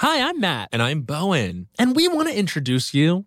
Hi, I'm Matt. And I'm Bowen. And we want to introduce you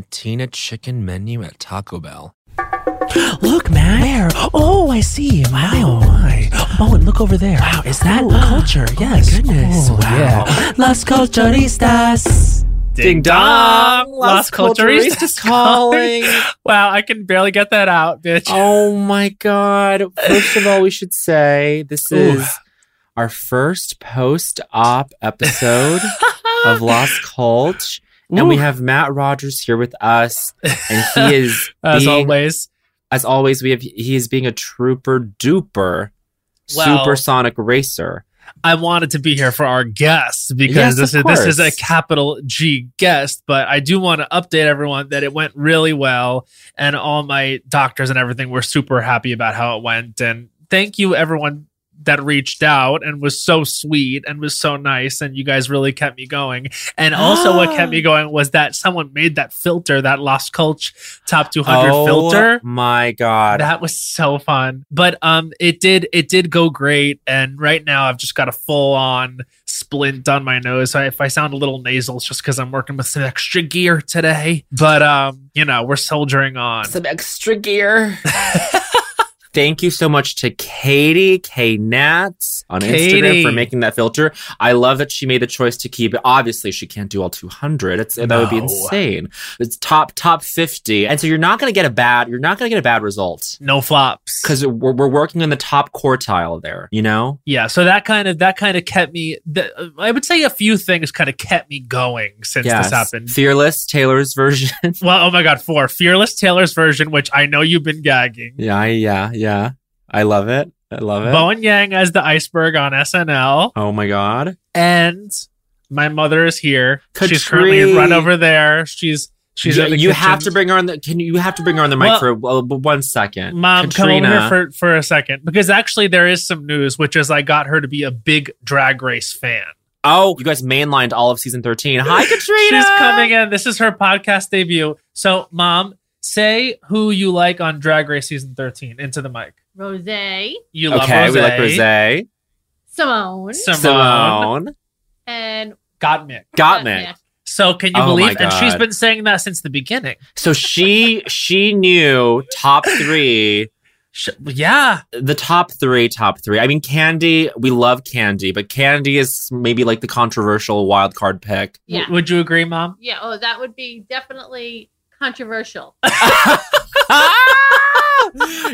chicken menu at Taco Bell. Look, man. Where? Oh, I see. My, oh, my. Bowen, look over there. Wow, is that culture? Oh yes. goodness. Oh, Wow. Yeah. Las Culturistas. Ding dong. Las Culturistas Culturistas calling. Wow, I can barely get that out, bitch. Oh my god. First of all, we should say this Ooh. is our first post-op episode of Lost Cult. And we have Matt Rogers here with us. And he is As being, always. as always, we have he is being a trooper duper Well- supersonic racer. I wanted to be here for our guest because Yes, this is this is a capital G guest, but I do want to update everyone that it went really well and all my doctors and everything were super happy about how it went and thank you everyone that reached out and was so sweet and was so nice and you guys really kept me going. And also what kept me going was that someone made that filter, that Lost Culture top 200 oh filter. my god. That was so fun. But um it did it did go great and right now I've just got a full on splint on my nose. So if I sound a little nasal it's just cuz I'm working with some extra gear today. But um you know, we're soldiering on. some extra gear. Thank you so much to Katie K Nats on Katie. Instagram for making that filter. I love that she made the choice to keep it. Obviously, she can't do all 200. It's that would be insane. It's top top 50, and so you're not going to get a bad. You're not going to get a bad result No flops. because we're, we're working in the top quartile there. You know. yeah, so that kind of that kind of kept me the, I would say a few things kind of kept me going since Yes. this happened. Fearless Taylor's version. Well, oh my god, four Fearless Taylor's version, which I know you've been gagging. yeah, yeah, yeah. I love it. I love it. Bowen Yang as the iceberg on SNL. oh my god. and my mother is here. She's currently Katri- run over there. She's she's you, the you kitchen. have to bring her on the. Can you? You have to bring her on the mic Well- for uh, one second. Mom, Katrina. come over here for, for a second because actually there is some news, which is I got her to be a big Drag Race fan. Oh, you guys mainlined all of season 13. Hi, Katrina. She's coming in. This is her podcast debut. So, Mom, say who you like on Drag Race season thirteen into the mic. Rose, You love Okay, Rose. we like Rose. Symone, Symone. Symone. and Got Mick. Gottmik. So can you Oh believe? And she's been saying that since the beginning. So she she knew top three Sh- yeah. The top three, top three. I mean, Kandy, we love Kandy, but Kandy is maybe like the controversial wild card pick. Yeah. W- would you agree, Mom? Yeah. Oh, that would be definitely controversial.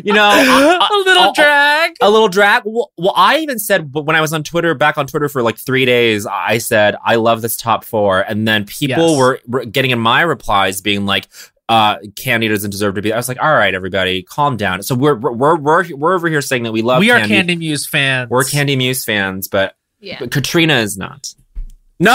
you know, a, a little a- drag. a little drag. Well, well, I even said when I was on Twitter, back on Twitter for like three days, I said I love this top four, and then people Yes. were, were getting in my replies being like. Uh, Kandy doesn't deserve to be. I was like, all right, everybody, calm down. So we're we're we're we're over here saying that we love. we are Kandy. Kandy Muse fans. We're Kandy Muse fans, but, Yeah. but Katrina is not. No,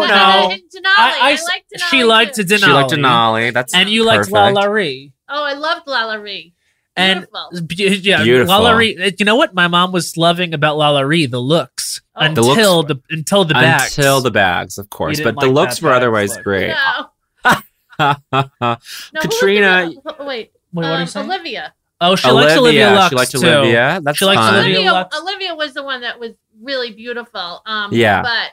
No, no. and Denali. I, I- I- like Denali. She liked too. Denali. She liked Denali. That's And you liked La perfect. La Ree. Oh, I loved LaLa Ri. And Beautiful. Yeah, Beautiful. LaLa Ri. You know what my mom was loving about LaLa Ri? The looks. Oh. The Until looks- the, until the bags. Until the bags, of course. didn't But the looks were otherwise look. great. No. No, Katrina- wait, Wait, what are um, you saying? Olivia. Oh, she likes Olivia Lux she liked too. Olivia. That's She likes fun. Olivia Olivia, Lux. Olivia was the one that was really beautiful. Um, Yeah. But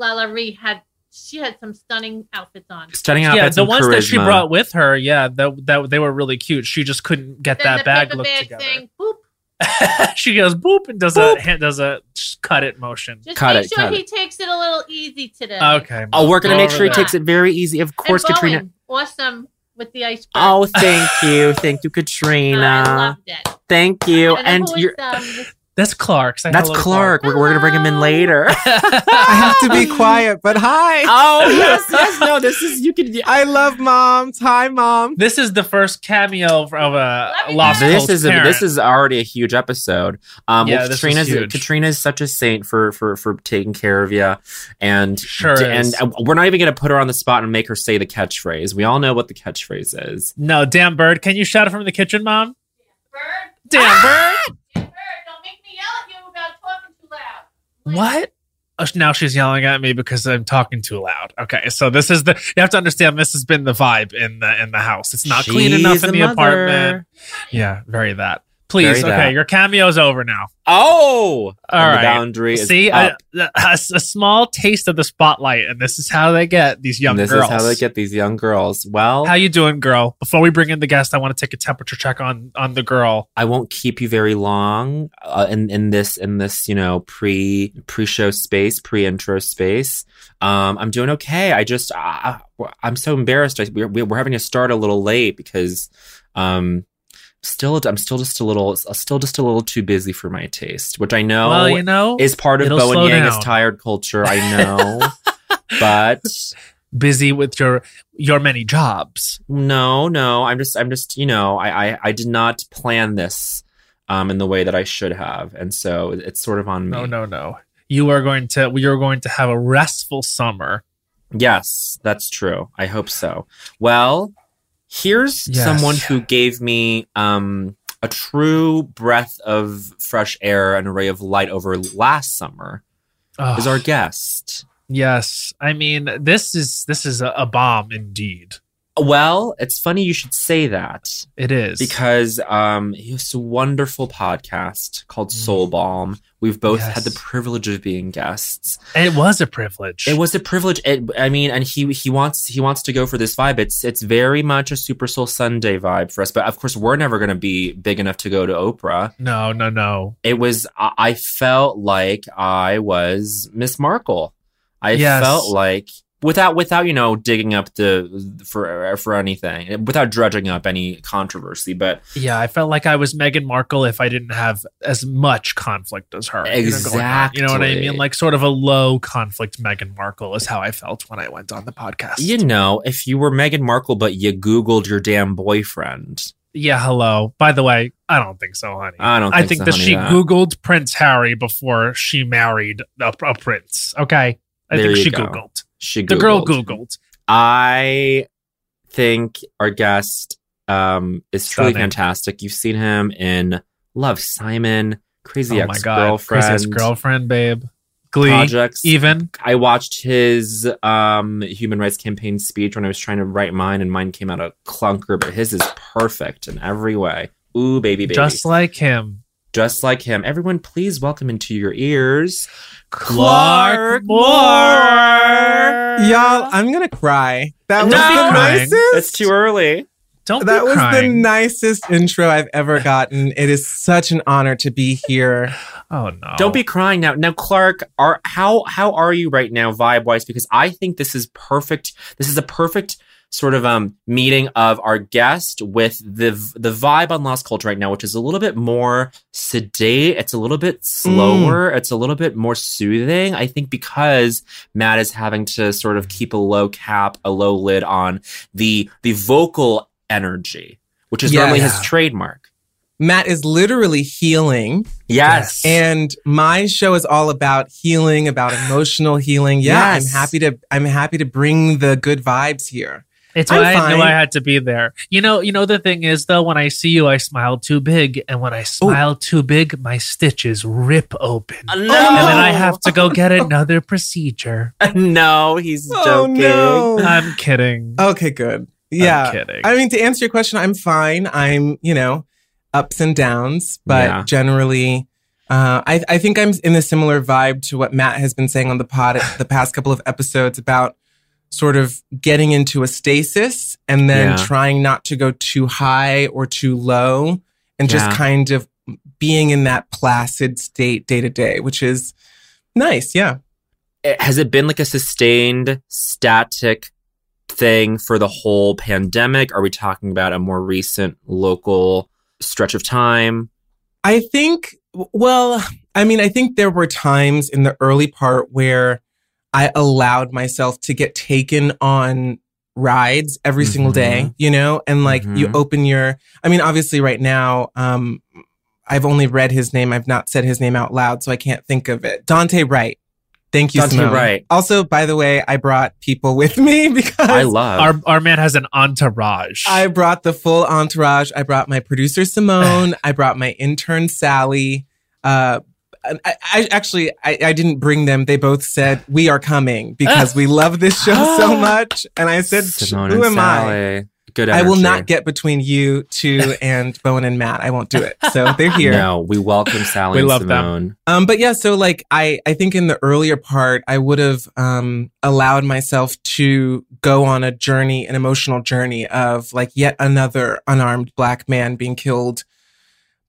LaLa Ri had she had some stunning outfits on. Stunning outfits. Yeah, the and ones that she brought with her, yeah, that, that they were really cute. She just couldn't get Then that the bag look bag together. thing. Boop. she goes boop and does Boop. a hand does a cut it motion. Just Cut make it, sure cut he it. takes it a little easy today. Okay. Oh, we're gonna make over sure he takes it very easy. Of course, and Katrina. Bowen, awesome with the iceberg. Oh, thank you, thank you, I Katrina. loved it. Thank you. And, And who is, you're. um, this- That's Clark. Say That's hello to Clark. We're, we're gonna bring him in later. I have to be quiet, but hi. oh yes, yes. No, this is you can. I love moms. Hi, mom. This is the first cameo of a Love lost guys. This Coast is a, parent. this is already a huge episode. Um, Yeah, well, this is huge. Katrina's such a saint for for for taking care of you, and Sure and is. uh, we're not even gonna put her on the spot and make her say the catchphrase. We all know what the catchphrase is. no damn bird. Can you shout it from the kitchen, mom? Bird, Damn bird. Bird, don't make me yell at you about talking too loud. What? Oh, now she's yelling at me because I'm talking too loud. Okay, so this is the you have to understand this has been the vibe in the in the house. It's not clean enough in the mother. apartment. Yeah, very that. Please, Very okay, that. your cameo's over now. Oh, All And right. The boundary is See, a, a, a small taste of the spotlight, and this is how they get these young this girls. This is how they get these young girls. Well, How you doing, girl? Before we bring in the guest, I want to take a temperature check on on the girl. I won't keep you very long uh, in in this in this you know pre pre show space pre intro space. Um, I'm doing okay. I just uh, I'm so embarrassed. I, we're we're having to start a little late because um still I'm still just a little still just a little too busy for my taste, which I know well, you know, is part of Bowen Yang is down. tired culture. I know, but busy with your your many jobs. No, no. I'm just I'm just, you know, I I, I did not plan this um in the way that I should have. And so it's sort of on me. No, no, no. You are going to we are going to have a restful summer. Yes, that's true. I hope so. Well, here's Yes. someone who gave me um a true breath of fresh air and a ray of light over last summer is our guest. Yes, I mean this is this is a, a balm indeed. Well, it's funny you should say that. It is because um he has a wonderful podcast called Soul Balm. We've both had the. Privilege of being guests. it was a privilege. It was a privilege. It, I mean, and he he wants he wants to go for this vibe. It's it's very much a Super Soul Sunday vibe for us. But of course, we're never going to be big enough to go to Oprah. no, no, no. It was I, I felt like I was Miss Markle. I Yes. felt like without without you know digging up the for for anything without dredging up any controversy, but Yeah, I felt like I was Meghan Markle if I didn't have as much conflict as her. you know. You know what I mean? Like sort of a low conflict Meghan Markle is how I felt when I went on the podcast. You know, if you were Meghan Markle, but you Googled your damn boyfriend, yeah, hello. By the way, I don't think so, honey. I don't. I Think think so, that honey, she that. Googled Prince Harry before she married a, a prince. Okay. I There think she go. Googled. She The girl Googled. Googled. I think our guest um, is truly fantastic. You've seen him in Love Simon, Crazy oh my Ex Girlfriend, Crazy girlfriend, babe. Glee. projects. Even. I watched his um, human rights campaign speech when I was trying to write mine, and mine came out a clunker, but his is perfect in every way. Ooh, baby, baby. Just like him. Just like him. Everyone, please welcome into your ears. Clark Moore. Y'all, I'm gonna cry. That Don't was be the crying. nicest. It's too early. Don't That be was the nicest intro I've ever gotten. It is such an honor to be here. oh no! Don't be crying now. Now, Clark, are how how are you right now, vibe wise? Because I think this is perfect. This is a perfect sort of um meeting of our guest with the the vibe on Lost Culture right now, which is a little bit more sedate. It's a little bit slower. It's a little bit more soothing. I think because Matt is having to sort of keep a low cap, a low lid on the the vocal energy, which is Yeah. normally his trademark. Matt is literally healing, Yes. and my show is all about healing, about emotional healing. Yeah, Yes. I'm happy to. I'm happy to bring the good vibes here. It's why I knew. I had to be there. You know, you know the thing is though, when I see you, I smile too big, and when I smile too big, my stitches rip open, Uh, no. and then I have to go get another procedure. no, he's Oh, joking. no. I'm kidding. Okay, good. Yeah, I'm kidding. I mean, to answer your question, I'm fine. I'm, you know, ups and downs, but Yeah. generally, uh, I, I think I'm in a similar vibe to what Matt has been saying on the pod the past couple of episodes about sort of getting into a stasis and then Yeah. trying not to go too high or too low and just Yeah. kind of being in that placid state day to day, which is nice. Yeah. It- Has it been like a sustained static thing for the whole pandemic? Are we talking about a more recent local stretch of time? I think, well, I mean, I think there were times in the early part where I allowed myself to get taken on rides every single day, Mhm. you know, and like you Mhm. open your, I mean, obviously right now, um, I've only read his name. I've not said his name out loud, so I can't think of it. Daunte Wright. Thank you, Daunte Simone. Wright. Also, by the way, I brought people with me because I love. our our man has an entourage. I brought the full entourage. I brought my producer Simone. I brought my intern Sally. Uh, and I, I actually I, I didn't bring them. They both said we are coming because we love this show so much. And I said, Simone "Who and am I? Sally. Good I will not get between you two and Bowen and Matt. I won't do it." So they're here. No, we welcome Sally We and love them. Simone. Um, but yeah, so like I, I think in the earlier part, I would have um, allowed myself to go on a journey, an emotional journey of like yet another unarmed black man being killed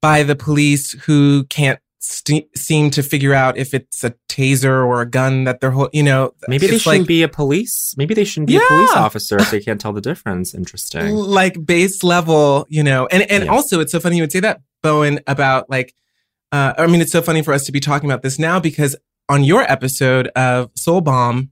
by the police who can't st- seem to figure out if it's a taser or a gun that they're, ho- you know, Maybe they shouldn't like, be a police. Maybe they shouldn't be a police officer if they can't tell the difference. Interesting. like base level, you know, and and Yeah. also it's so funny you would say that, Bowen, about like, uh, I mean, it's so funny for us to be talking about this now because on your episode of Soul Balm,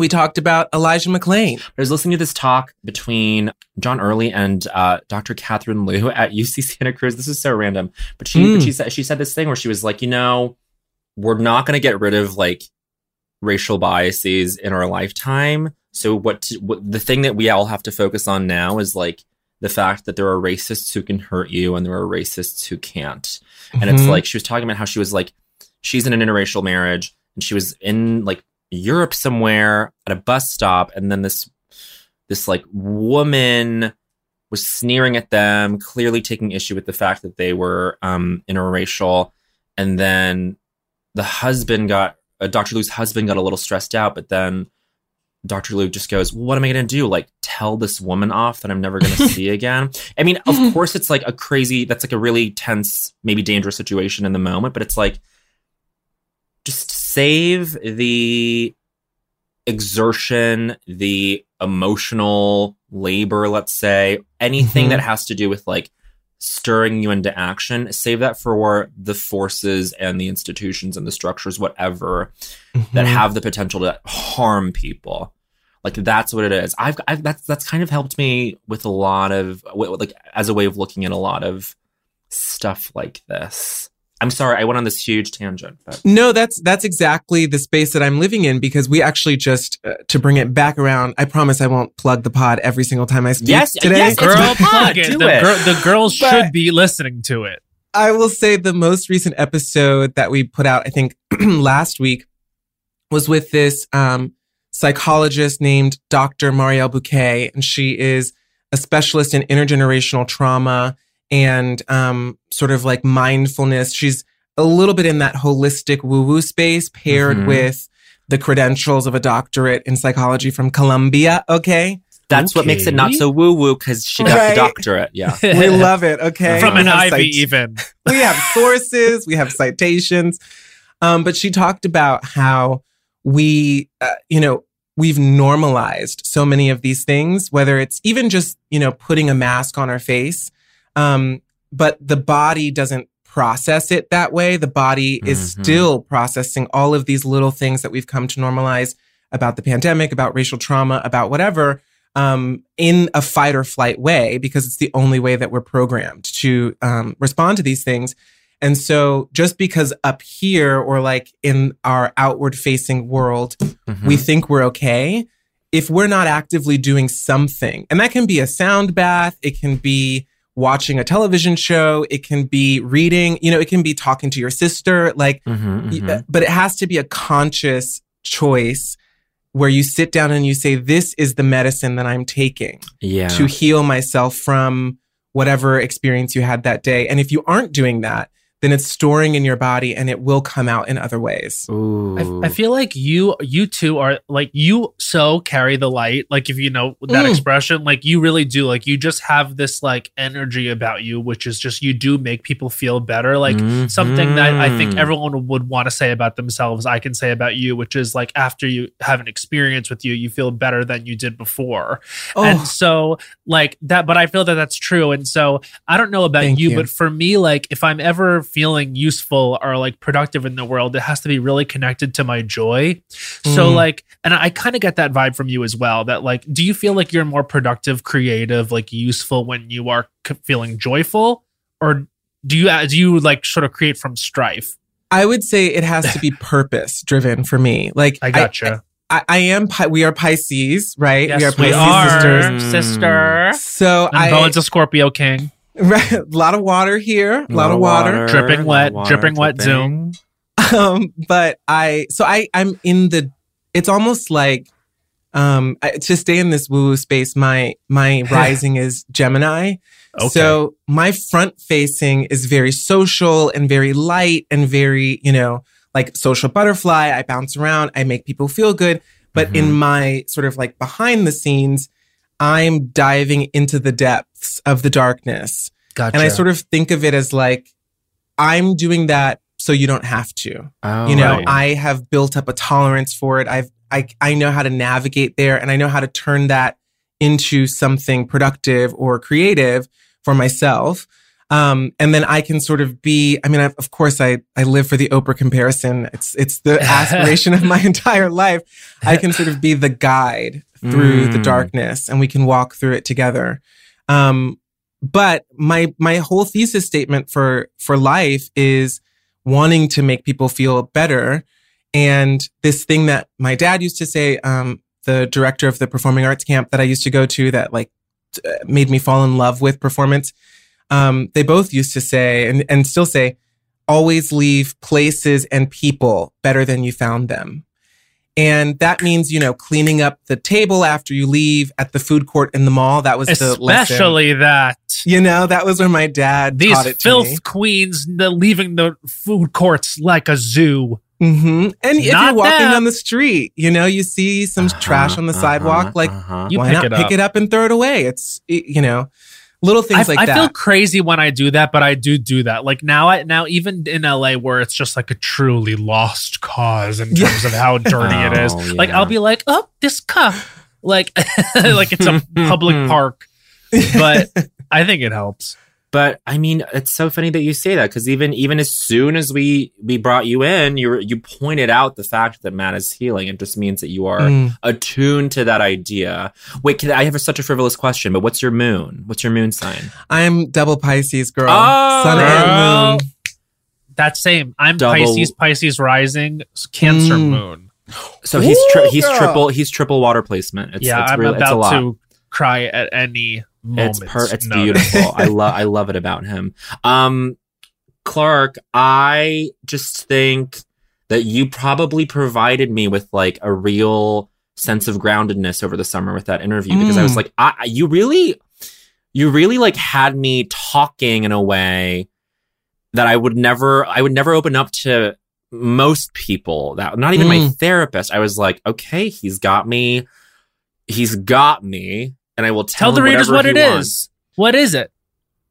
we talked about Elijah McClain. I was listening to this talk between John Early and uh, Dr. Catherine Liu at UC Santa Cruz. This is so random, but she Mm. but she said she said this thing where she was like, you know, we're not going to get rid of like racial biases in our lifetime. So what, to, what the thing that we all have to focus on now is like the fact that there are racists who can hurt you and there are racists who can't. And it's Mhm. like she was talking about how she was like she's in an interracial marriage and she was in like Europe somewhere at a bus stop and then this this like woman was sneering at them, clearly taking issue with the fact that they were um interracial and then the husband got uh, Dr. Liu's husband got a little stressed out, but then Dr. Liu just goes, well, "What am I going to do? Like tell this woman off that I'm never going to see again?" I mean, of course, it's like a crazy. That's like a really tense, maybe dangerous situation in the moment, but it's like just save the exertion, the emotional labor, let's say, anything Mhm. that has to do with like stirring you into action, save that for the forces and the institutions and the structures, whatever, that Mhm. have the potential to harm people. Like that's what it is. I've, I've that's that's kind of helped me with a lot of like as a way of looking at a lot of stuff like this. I'm sorry, I went on this huge tangent, but No, that's that's exactly the space that I'm living in because we actually just uh, to bring it back around. I promise I won't plug the pod every single time I speak Yes, today. yes, it's girl, my pod, plug it. do The, it. girl, the girls But- should be listening to it. I will say the most recent episode that we put out, I think last week, was with this um, psychologist named Dr. Marielle Bouquet, and she is a specialist in intergenerational trauma and um, sort of like mindfulness. She's a little bit in that holistic woo woo space, paired Mhm. with the credentials of a doctorate in psychology from Columbia. Okay. That's what makes it not so woo woo because she got Right. the doctorate. Yeah. we love it. Okay. From an Ivy, cit- even. we have sources, we have citations. Um, but she talked about how we, uh, you know, we've normalized so many of these things, whether it's even just, you know, putting a mask on our face. Um, but the body doesn't process it that way. The body is Mhm. still processing all of these little things that we've come to normalize about the pandemic, about racial trauma, about whatever, um, in a fight or flight way, because it's the only way that we're programmed to um, respond to these things. And so just because up here or like in our outward facing world, Mhm. we think we're okay, if we're not actively doing something, and that can be a sound bath, it can be watching a television show, it can be reading, you know, it can be talking to your sister, like, Mhm, y- mhm. but it has to be a conscious choice where you sit down and you say, This is the medicine that I'm taking yeah. to heal myself from whatever experience you had that day. And if you aren't doing that, then it's storing in your body and it will come out in other ways. Ooh. I, I feel like you you two are like you so carry the light like if you know that Mm. expression like you really do like you just have this like energy about you which is just you do make people feel better like something that I think Mhm. everyone would want to say about themselves I can say about you which is like after you have an experience with you you feel better than you did before Oh, and so like that but i feel that that's true and so i don't know about you, you. but for me like if i'm ever feeling useful or like productive in the world it has to be really connected to my joy so Mm. like and i kind of get that vibe from you as well that like do you feel like you're more productive creative like useful when you are c- feeling joyful or do you do you like sort of create from strife I would say it has to be purpose driven for me. Like i gotcha I, I am. We are Pisces, right? yes we are we Pisces are sisters. sister So and I, Bowen's a scorpio king right, a lot of water here, a lot of water. Dripping lot of wet, dripping wet dripping. um but i so i i'm in the it's almost like um I, to stay in this woo woo space my my rising is gemini. Okay. so my front facing is very social and very light and very you know like social butterfly. I bounce around. I make people feel good. But in my sort of like behind the scenes i'm diving into the depths of the darkness. Gotcha and i sort of think of it as like i'm doing that so you don't have to. Oh, you know right. i have built up a tolerance for it. I've I, I know how to navigate there and i know how to turn that into something productive or creative for myself um, and then i can sort of be i mean I've, of course i i live for the oprah comparison. It's it's the aspiration of my entire life. I can sort of be the guide through the Mm. darkness and we can walk through it together. Um, but my my whole thesis statement for for life is wanting to make people feel better. And this thing that my dad used to say um, the director of the performing arts camp that i used to go to that like made me fall in love with performance um, they both used to say and, and still say always leave places and people better than you found them and that means you know cleaning up the table after you leave at the food court in the mall that was the lesson especially that you know, that was where my dad these taught it to filth me. queens the, leaving the food courts like a zoo. hmm And if Not you're walking them. on the street, you know, you see some trash on the Uh-huh, sidewalk, like uh-huh. You why pick not it pick it up and throw it away? It's you know, little things I, like I that. I feel crazy when I do that, but I do do that. Like now, I now even in LA where it's just like a truly lost cause in Yeah. terms of how dirty it is. Oh, Like. I'll be like, oh, this cup, like like it's a public park, but I think it helps. But I mean, it's so funny that you say that because even even as soon as we we brought you in, you were, you pointed out the fact that Matt is healing. It just means that you are Mm. attuned to that idea. Wait, can, I have a, such a frivolous question, but what's your moon? What's your moon sign? I'm double Pisces girl, Oh, sun girl. and moon. That same. I'm Double- Pisces, Pisces rising, Cancer Mm. moon. So he's tri- he's triple he's triple water placement. It's, yeah, it's I'm real- it's a about lot. to cry at any moment. It's per- it's notice. beautiful. I love I love it about him. Um Clark, I just think that you probably provided me with like a real sense of groundedness over the summer with that interview because I was Mm. like I I- you really you really like had me talking in a way that I would never I would never open up to most people that not even my Mm. therapist. I was like, okay, he's got me he's got me and I will tell, Tell the readers what it is. What is it?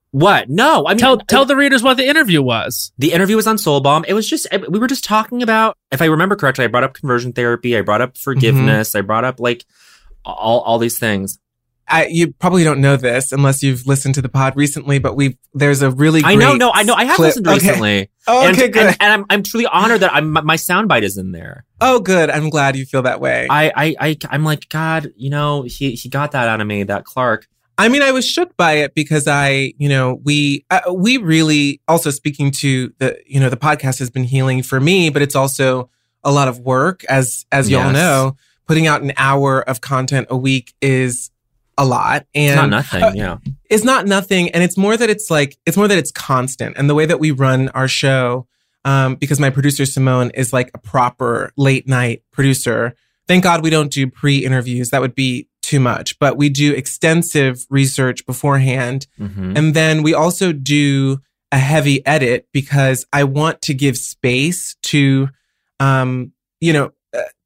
What? No, I mean, Tell tell the readers what the interview was. the interview was on Soul Balm. It was just we were just talking about. If I remember correctly, I brought up conversion therapy. I brought up forgiveness. I brought up like all all these things. I, you probably don't know this unless you've listened to the pod recently, but we there's a really I know, no, I know. I have clip- listened Okay. recently. Oh, and, okay, good. And, and I'm I'm truly honored that I'm my soundbite is in there. oh, good. I'm glad you feel that way. I I I I'm like God. You know, he he got that out of me. That Clark. I mean, I was shook by it because I, you know, we uh, we really also speaking to the, you know, the podcast has been healing for me, but it's also a lot of work, as as y'all know. Putting out an hour of content a week is a lot, and It's not nothing. uh, yeah. it's not nothing and it's more that it's like it's more that it's constant and the way that we run our show um because my producer simone is like a proper late night producer thank god we don't do pre-interviews that would be too much but we do extensive research beforehand Mhm. and then we also do a heavy edit because I want to give space to, um, you know,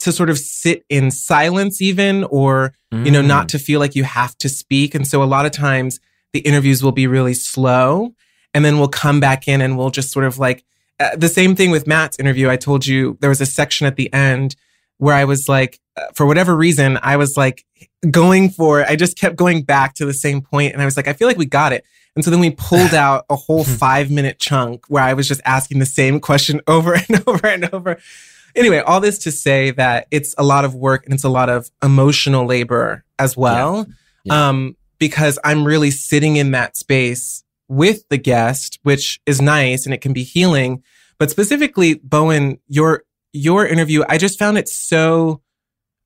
to sort of sit in silence, even, or, you know, Mm. not to feel like you have to speak. And so a lot of times the interviews will be really slow. And then we'll come back in and we'll just sort of like, uh, the same thing with Matt's interview. I told you there was a section at the end where I was like, uh, for whatever reason, I was like going for, I just kept going back to the same point, And I was like, I feel like we got it. And so then we pulled out a whole five minute chunk where I was just asking the same question over and over and over. Anyway, all this to say that it's a lot of work and it's a lot of emotional labor as well. Yeah. Um, because I'm really sitting in that space with the guest, which is nice and it can be healing. But specifically, Bowen, your your interview, I just found it so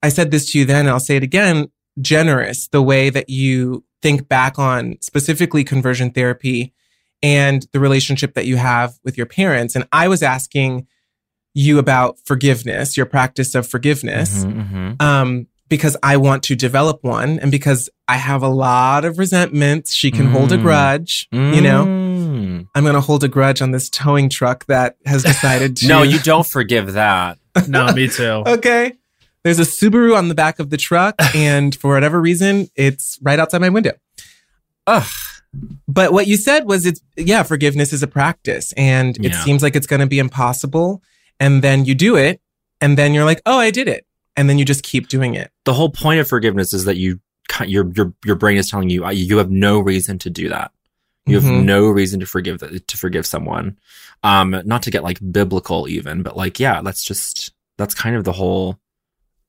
I said this to you then, and I'll say it again, generous the way that you think back on specifically conversion therapy and the relationship that you have with your parents. And I was asking you about forgiveness, your practice of forgiveness Mhm, mhm. um, because I want to develop one and because I have a lot of resentments. She can hold a Mm. grudge, you know? Mm. I'm going to hold a grudge on this towing truck that has decided to. No, you don't forgive that. No, me too. okay. There's a Subaru on the back of the truck, and for whatever reason, it's right outside my window. Ugh. But what you said was it's, yeah, forgiveness is a practice, and it Yeah. seems like it's going to be impossible. And then you do it, and then you're like, oh, I did it. And then you just keep doing it. The whole point of forgiveness is that you your your your brain is telling you you have no reason to do that. You have Mhm. no reason to forgive to forgive someone. Um, not to get like biblical even, but like yeah, that's just that's kind of the whole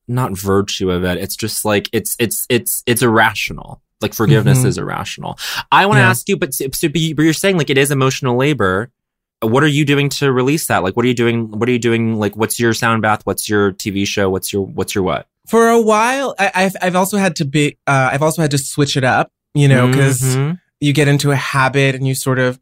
not virtue of it. It's just like it's it's it's it's irrational. Like forgiveness Mhm. is irrational. I want to Yeah. ask you, but, but you're saying like it is emotional labor. What are you doing to release that? Like, what are you doing? What are you doing? Like, what's your sound bath? What's your TV show? What's your what's your what? For a while, I, I've I've also had to be uh, I've also had to switch it up, you know, because Mhm. you get into a habit and you sort of.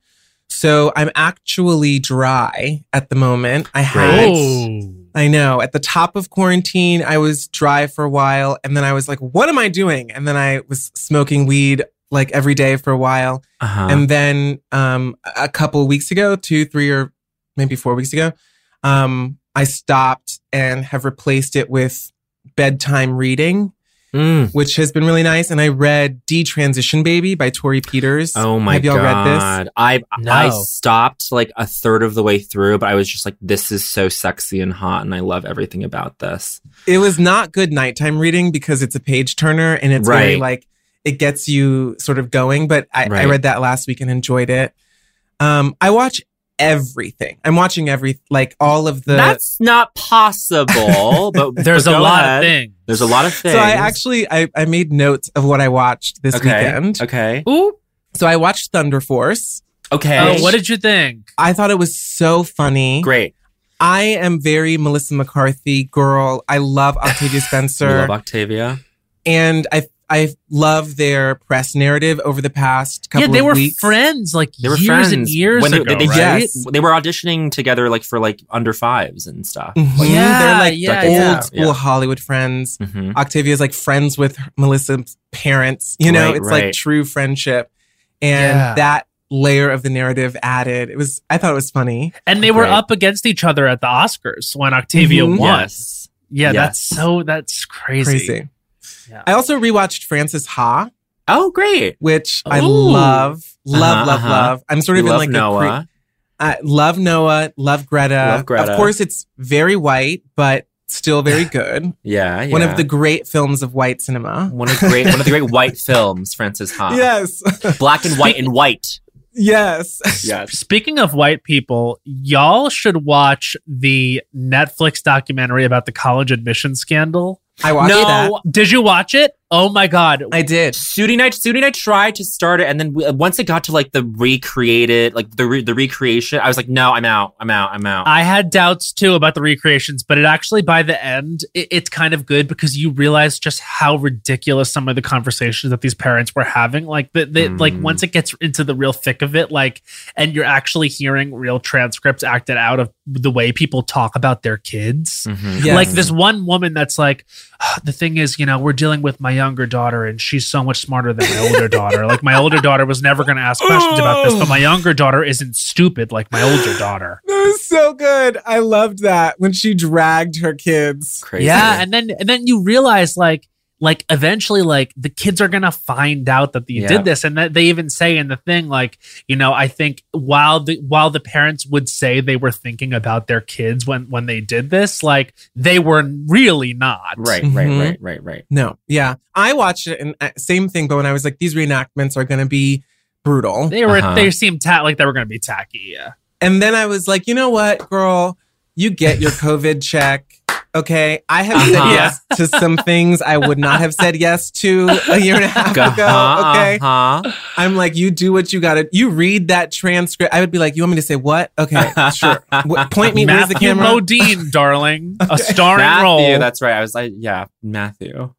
So I'm actually dry at the moment. I had. Oh. I know. At the top of quarantine, I was dry for a while, and then I was like, "What am I doing?" And then I was smoking weed like every day for a while, Uh-huh. and then um, a couple of weeks ago, two, three, or maybe four weeks ago, um, I stopped and have replaced it with bedtime reading, Mm. which has been really nice. And I read "Detransition Baby" by Torrey Peters. Oh my god. Have y'all god! read this? I No. I stopped like a third of the way through, but I was just like, "This is so sexy and hot, and I love everything about this." It was not good nighttime reading because it's a page turner and it's very like it gets you sort of going. But I, I read that last week and enjoyed it. Um, I watch everything. I'm watching every like all of the. That's not possible, but There's but a lot ahead. of things. There's a lot of things. so I actually I, I made notes of what I watched this okay. weekend. Okay. Ooh. So I watched Thunder Force. Okay. Oh, what did you think? I thought it was so funny. Great. I am very Melissa McCarthy girl. I love Octavia We Spencer. love Octavia. and I I love their press narrative over the past couple yeah, they of were weeks. friends like They were years friends and years when they, ago, they, they, right? Yes. they were auditioning together, like for like under fives and stuff. Mhm. Like, Yeah, they're like yeah, old yeah. school Yeah. Hollywood friends. mhm. Octavia's like friends with Melissa's parents. You know, Right, it's right. like true friendship, and Yeah. that layer of the narrative added. It was. I thought it was funny. and they were Great. up against each other at the Oscars when Octavia Mhm. won. Yes. Yeah, Yes. that's so that's crazy. Crazy. Yeah. I also rewatched Frances Ha. Oh, great. which I love, love, Uh-huh, love, uh-huh. love. I'm sort We of in love like a Noah. cre- I love Noah, love Greta. Love Greta. Of course, it's very white, but still very good. yeah, yeah. One of the great films of white cinema. one of the great one of the great white films, Frances Ha. Yes, Black and white and white. yes. Yes. Speaking of white people, y'all should watch the Netflix documentary about the college admission scandal. I watched No. that. Did you watch it? Oh my god. I did. Sudi night, I, night tried to start it, and then we, once it got to like the recreated, like the re, the recreation, I was like, no, I'm out, I'm out, I'm out. I had doubts too about the recreations, but it actually by the end it, it's kind of good because you realize just how ridiculous some of the conversations that these parents were having. Like the, the like Mm. once it gets into the real thick of it, like and you're actually hearing real transcripts acted out of the way people talk about their kids. Mhm. Yes. Like this one woman that's like, "Ah, the thing is, you know, we're dealing with my younger daughter and she's so much smarter than my older daughter. Like my older daughter was never going to ask questions about this, but my oh. younger daughter isn't stupid like my older daughter. That was so good. I loved that when she dragged her kids. Crazy. Yeah, and then and then you realize like like eventually like the kids are gonna find out that you Yeah. did this and that they even say in the thing like you know i think while the while the parents would say they were thinking about their kids when when they did this like they were really not right, right, Mhm. right, right, right. No, yeah, I watched it and uh, same thing. But when I was like, these reenactments are going to be brutal, they were Uh-huh. they seemed ta- like they were gonna be tacky yeah and then I was like, you know what, girl, you get your COVID check. Okay, I have said Uh-huh. yes to some things I would not have said yes to a year and a half ago. Uh-huh, Okay, uh-huh. I'm like, you do what you got to. You read that transcript. I would be like, you want me to say what? Okay, sure. Wh- point me. Where's the Matthew camera? Modine, darling, a starring Matthew, role. that's right. I was like, yeah, Matthew.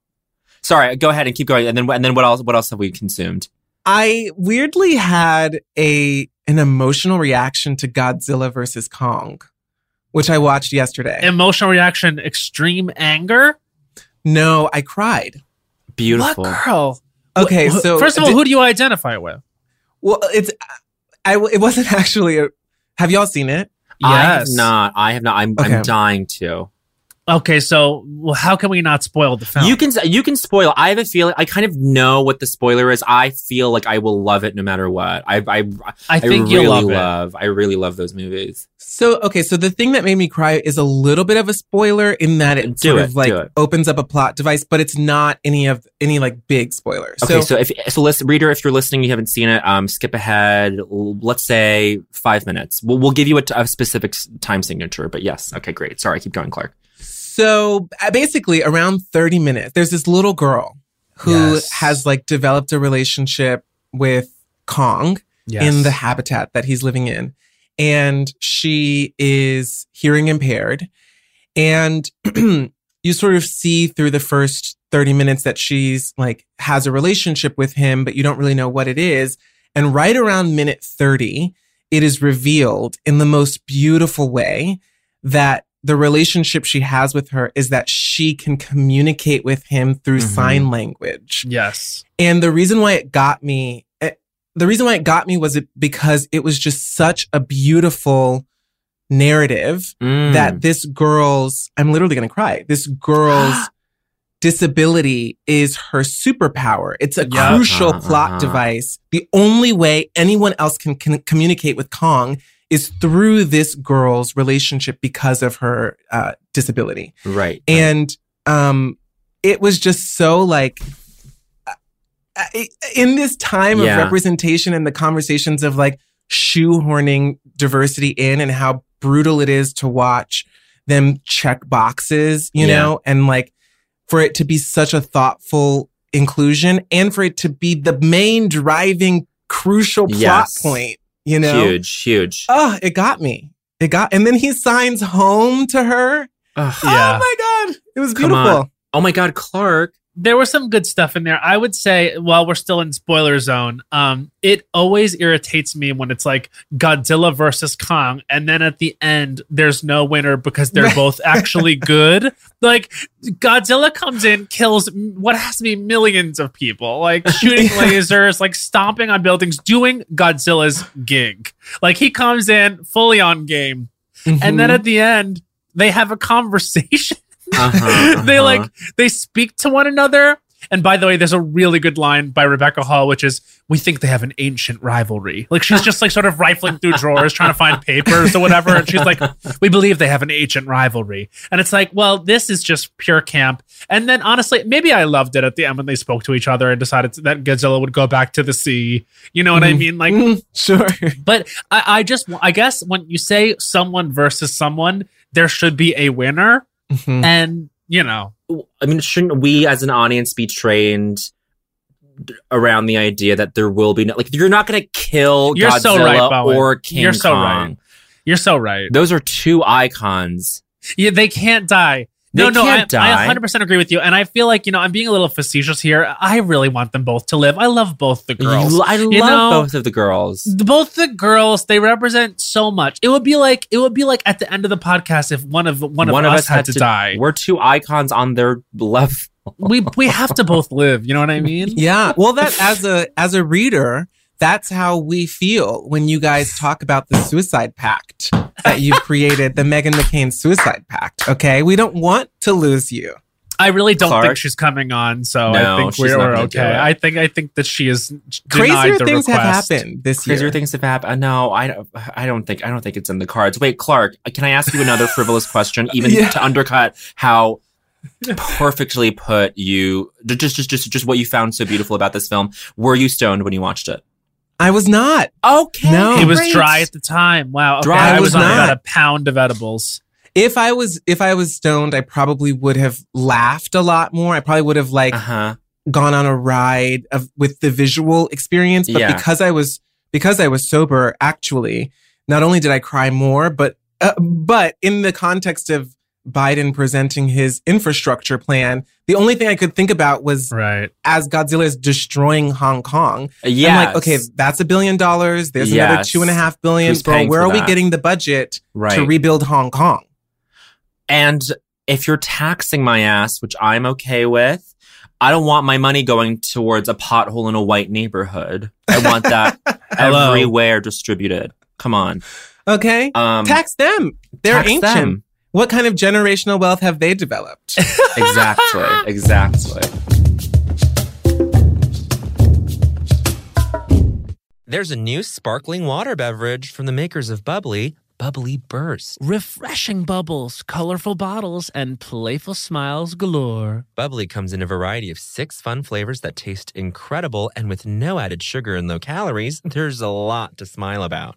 Sorry, go ahead and keep going. And then and then what else what else have we consumed? I weirdly had a an emotional reaction to Godzilla versus Kong, which I watched yesterday. Emotional reaction, extreme anger. no, I cried. Beautiful. What girl? Okay, Wh- so first of all, di- who do you identify with? well, it's I. It wasn't actually a. Have y'all seen it? I have not. I have not. I'm Okay. I'm dying to. Okay, so well, how can we not spoil the film? You can you can spoil. I have a feeling. I kind of know what the spoiler is. I feel like I will love it no matter what. I I I think really you'll love it. love. I really love those movies. So okay, so the thing that made me cry is a little bit of a spoiler in that it Do sort it, of like opens up a plot device, but it's not any of any like big spoilers. Okay, so, if so, listen, reader, if you're listening, you haven't seen it, um, skip ahead. Let's say five minutes. We'll we'll give you a, t- a specific time signature. But yes, okay, great. Sorry, keep going, Clark. So uh, basically, around 30 minutes, there's this little girl who Yes. has like developed a relationship with Kong in the habitat that he's living in. And she is hearing impaired. And you sort of see through the first 30 minutes that she's like has a relationship with him, but you don't really know what it is. And right around minute 30, it is revealed in the most beautiful way that the relationship she has with her is that she can communicate with him through Mhm. sign language. yes. And the reason why it got me, eh, the reason why it got me was it because it was just such a beautiful narrative Mm. that this girl's, I'm literally going to cry. This girl's disability is her superpower. It's a Yeah. crucial Uh-huh, plot uh-huh. device. The only way anyone else can, can communicate with Kong is through this girl's relationship because of her uh, disability right. and um it was just so like uh, uh, in this time Yeah. of representation and the conversations of like shoehorning diversity in and how brutal it is to watch them check boxes you Yeah. know and like for it to be such a thoughtful inclusion and for it to be the main driving crucial plot Yes. point you know Huge, huge. oh it got me it got and then he signs home to her Ugh. Oh yeah. Oh my god, it was beautiful. Oh my God, Clark. There was some good stuff in there. I would say, while we're still in spoiler zone, um, it always irritates me when it's like Godzilla versus Kong, and then at the end there's no winner because they're both actually good. Like Godzilla comes in, kills what has to be millions of people, like shooting lasers, like stomping on buildings, doing Godzilla's gig. Like he comes in fully on game, and Mm-hmm. then at the end they have a conversation. Uh-huh, they uh-huh. like they speak to one another And by the way, there's a really good line by Rebecca Hall, which is, "We think they have an ancient rivalry." Like she's just like sort of rifling through drawers trying to find papers or whatever, and she's like, "We believe they have an ancient rivalry." And it's like, well, this is just pure camp. And then honestly, maybe I loved it at the end when they spoke to each other and decided that Godzilla would go back to the sea. You know what I Mhm. mean? Like, Mm, sure. but I, I just, I guess when you say someone versus someone, there should be a winner, Mhm. and you know, I mean, shouldn't we as an audience be trained around the idea that there will be no, like, you're not going to kill You're Godzilla so right, Bowen. or King You're so Kong. right. you're so right. Those are two icons. Yeah, they can't die. They no, no, can't I, die. I 100% agree with you. And I feel like, you know, I'm being a little facetious here. I really want them both to live. I love both the girls. I love know- both of the girls. Both the girls, they represent so much. It would be like it would be like at the end of the podcast if one of one, of, us, had to, die. We're two icons on their level. We we have to both live. You know what I mean? Yeah. Well, that as a as a reader, that's how we feel when you guys talk about the suicide pact that you've created, the Meghan McCain suicide pact. Okay, we don't want to lose you. I really don't Clark? think she's coming on, so No, I think she's we're, not we're gonna do okay. I think I think that she is denied Crazier the things have happened this Crazier year. things have happened. Uh, no, I don't. I don't think. I don't think it's in the cards. Wait, Clark, uh, can I ask you another frivolous question, even Yeah. to undercut how perfectly put you just just just just what you found so beautiful about this film? Were you stoned when you watched it? I was not. Okay, No. It was dry at the time. Wow. Okay, Dry. I I was was on not. about a pound of edibles. If I was if I was stoned, I probably would have laughed a lot more. I probably would have like Uh huh. gone on a ride of with the visual experience. But Yeah. because I was because I was sober, actually, not only did I cry more, but uh, but in the context of Biden presenting his infrastructure plan, the only thing I could think about was Right. as Godzilla is destroying Hong Kong. Yeah. I'm like, okay, that's a billion dollars. There's another two and a half billion. Who's Bro, where for are we getting the budget right. to rebuild Hong Kong? And if you're taxing my ass, which I'm okay with, I don't want my money going towards a pothole in a white neighborhood. I want that everywhere distributed. Come on. Okay. Um, Tax them. They're tax ancient. them. What kind of generational wealth have they developed? Exactly. exactly. There's a new sparkling water beverage from the makers of Bubbly, Bubbly Burst. Refreshing bubbles, colorful bottles, and playful smiles galore. Bubbly comes in a variety of six fun flavors that taste incredible, and with no added sugar and low calories, there's a lot to smile about.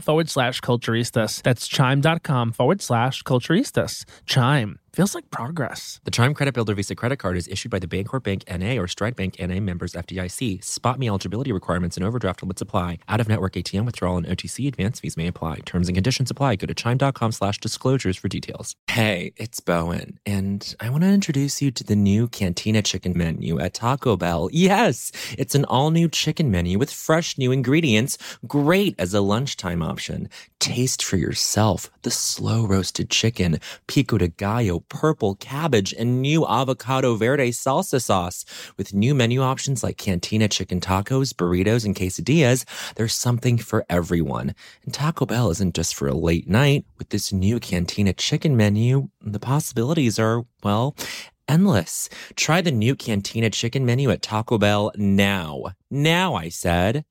forward slash culturistas. That's chime.com forward slash culturistas. Chime feels like progress. The Chime Credit Builder Visa credit card is issued by the Bancorp Bank NA or Stride Bank NA members FDIC. SpotMe eligibility requirements and overdraft limits apply. Out of network ATM withdrawal and OTC advance fees may apply. Terms and conditions apply. Go to chime.com slash disclosures for details. Hey, it's Bowen, and I want to introduce you to the new Cantina chicken menu at Taco Bell. Yes, it's an all new chicken menu with fresh new ingredients, great as a lunchtime option. Taste for yourself the slow roasted chicken, pico de gallo, purple cabbage, and new avocado verde salsa sauce. With new menu options like cantina chicken tacos, burritos, and quesadillas, there's something for everyone. And Taco Bell isn't just for a late night. With this new cantina chicken menu, the possibilities are, well, endless. Try the new cantina chicken menu at Taco Bell now. Now, I said.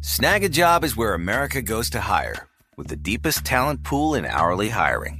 Snagajob is where America goes to hire, with the deepest talent pool in hourly hiring.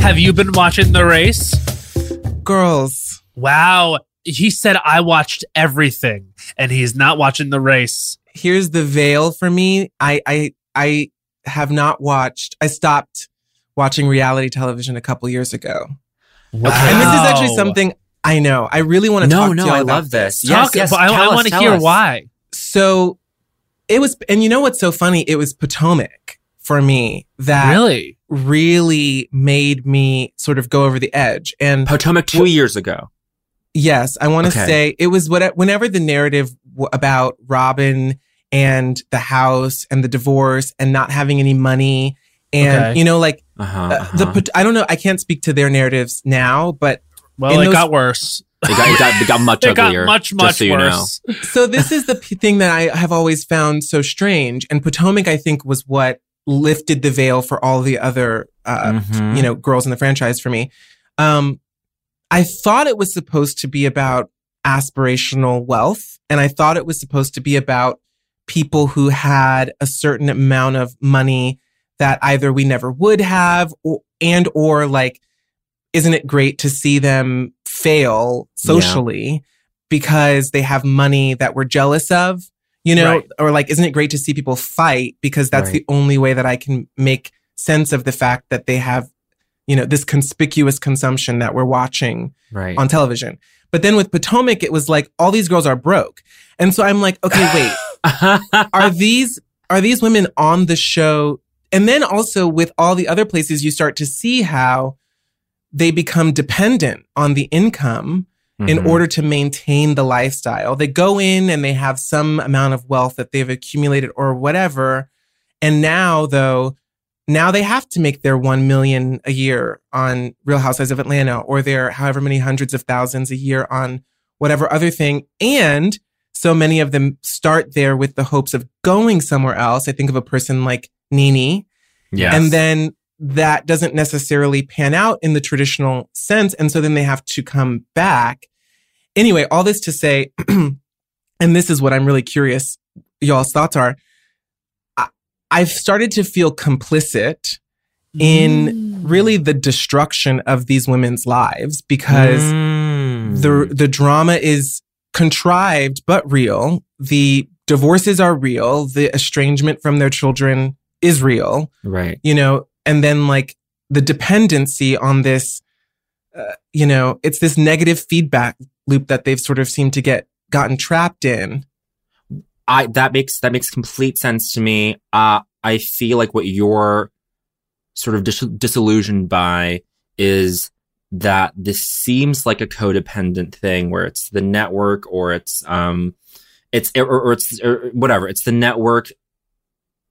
Have you been watching the race? Girls, Wow. He said I watched everything and he's not watching the race. here's the veil for me. I I I have not watched. I stopped watching reality television a couple years ago. Wow. And this is actually something I know. I really want to No, talk no, to you I about love this. this. Yes, Talk, yes, but I, I want to hear us. why. So it was, and you know what's so funny? It was Potomac for me that Really? really made me sort of go over the edge. And Potomac two years ago. yes, I want to Okay. say it was what whenever the narrative w- about Robyn and the house and the divorce and not having any money and Okay. you know like Uh-huh, uh, uh-huh. the I don't know I can't speak to their narratives now, but Well, it those- got worse. it, got, it, got, it got much It got uglier. much, just much so you know. worse. so this is the p- thing that I have always found so strange. And Potomac, I think, was what lifted the veil for all the other, uh, Mhm. you know, girls in the franchise for me. Um, I thought it was supposed to be about aspirational wealth, and I thought it was supposed to be about people who had a certain amount of money that either we never would have, or, and or like, isn't it great to see them fail socially? because they have money that we're jealous of, you know, Right. or like, isn't it great to see people fight because that's the only way that I can make sense of the fact that they have, you know, this conspicuous consumption that we're watching Right. on television. But then with Potomac, it was like all these girls are broke. And so I'm like, okay, wait, are these are these women on the show? And then also with all the other places, you start to see how they become dependent on the income in Mhm. order to maintain the lifestyle. They go in and they have some amount of wealth that they've accumulated or whatever. And now though, now they have to make their 1 million a year on Real Housewives of Atlanta or their however many hundreds of thousands a year on whatever other thing. And so many of them start there with the hopes of going somewhere else. I think of a person like Nene Yes. and then that doesn't necessarily pan out in the traditional sense. And so then they have to come back. Anyway, all this to say, and this is what I'm really curious, y'all's thoughts are. I, I've started to feel complicit in really the destruction of these women's lives because Mm. the the drama is contrived but real. The divorces are real. The estrangement from their children is real right. you know, and then like the dependency on this, uh, you know, it's this negative feedback loop that they've sort of seemed to get gotten trapped in. I that makes that makes complete sense to me. Uh, I feel like what you're sort of dis- disillusioned by is that this seems like a codependent thing where it's the network or it's um it's or, or it's or whatever it's the network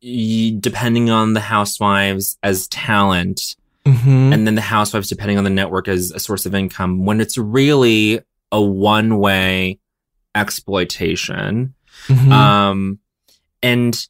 depending on the housewives as talent Mm-hmm. and then the housewives depending on the network as a source of income when it's really a one way exploitation Mhm. um, and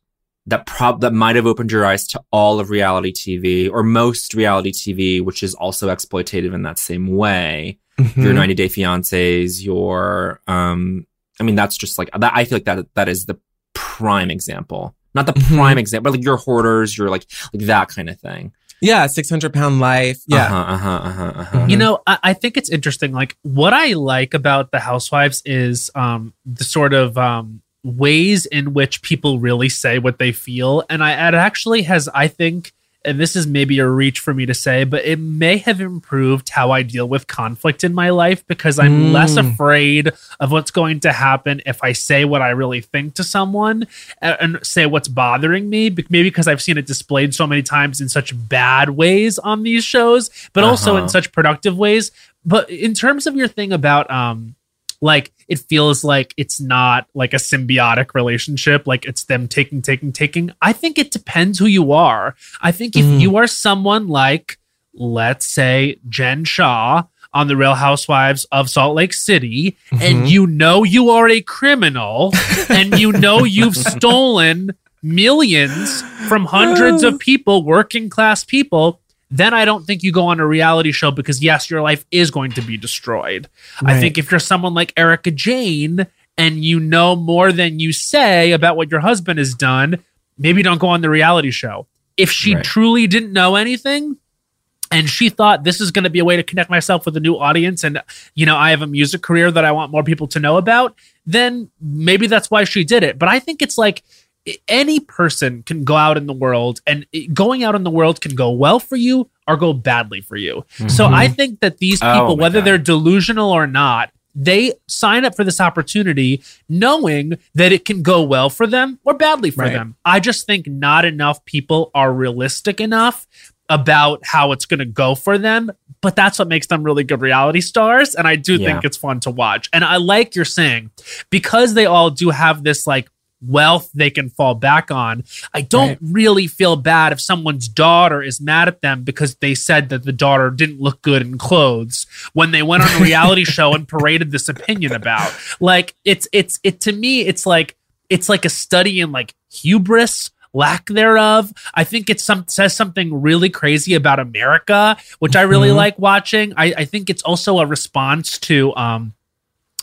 that prob that might have opened your eyes to all of reality TV or most reality TV, which is also exploitative in that same way. Mhm. Your 90 Day Fiancés, your um, I mean, that's just like that. I feel like that that is the prime example, not the Mhm. prime example, but like your hoarders, your like like that kind of thing. yeah, six hundred pound life. Yeah, uh-huh, uh-huh, uh-huh, uh-huh. You know, I, I think it's interesting. Like what I like about the Housewives is um the sort of um ways in which people really say what they feel, and I it actually has I think. And this is maybe a reach for me to say, but it may have improved how I deal with conflict in my life because I'm Mm. less afraid of what's going to happen if I say what I really think to someone and say what's bothering me. Maybe because I've seen it displayed so many times in such bad ways on these shows, but also in Uh-huh. such productive ways. But in terms of your thing about um like it feels like it's not like a symbiotic relationship like it's them taking taking taking i think it depends who you are i think if Mhm. you are someone like let's say jen shah on the real housewives of salt lake city and Mhm. you know you are a criminal and you know you've stolen millions from hundreds of people working class people then I don't think you go on a reality show because yes, your life is going to be destroyed. I think if you're someone like Erika Jayne and you know more than you say about what your husband has done, maybe don't go on the reality show. If she Right. truly didn't know anything and she thought this is going to be a way to connect myself with a new audience and you know, I have a music career that I want more people to know about, then maybe that's why she did it. But I think it's like any person can go out in the world and going out in the world can go well for you or go badly for you. So I mm-hmm. think that these Oh people, my whether God. they're delusional or not, they sign up for this opportunity knowing that it can go well for them or badly for Right. them. I just think not enough people are realistic enough about how it's going to go for them, but that's what makes them really good reality stars. And I do Yeah. think it's fun to watch. And I like you're saying because they all do have this like wealth they can fall back on. I don't Right. really feel bad if someone's daughter is mad at them because they said that the daughter didn't look good in clothes when they went on a reality show and paraded this opinion about. Like it's it's it to me it's like it's like a study in like hubris lack thereof i think it some says something really crazy about america which i really Mhm. like watching I, I think it's also a response to um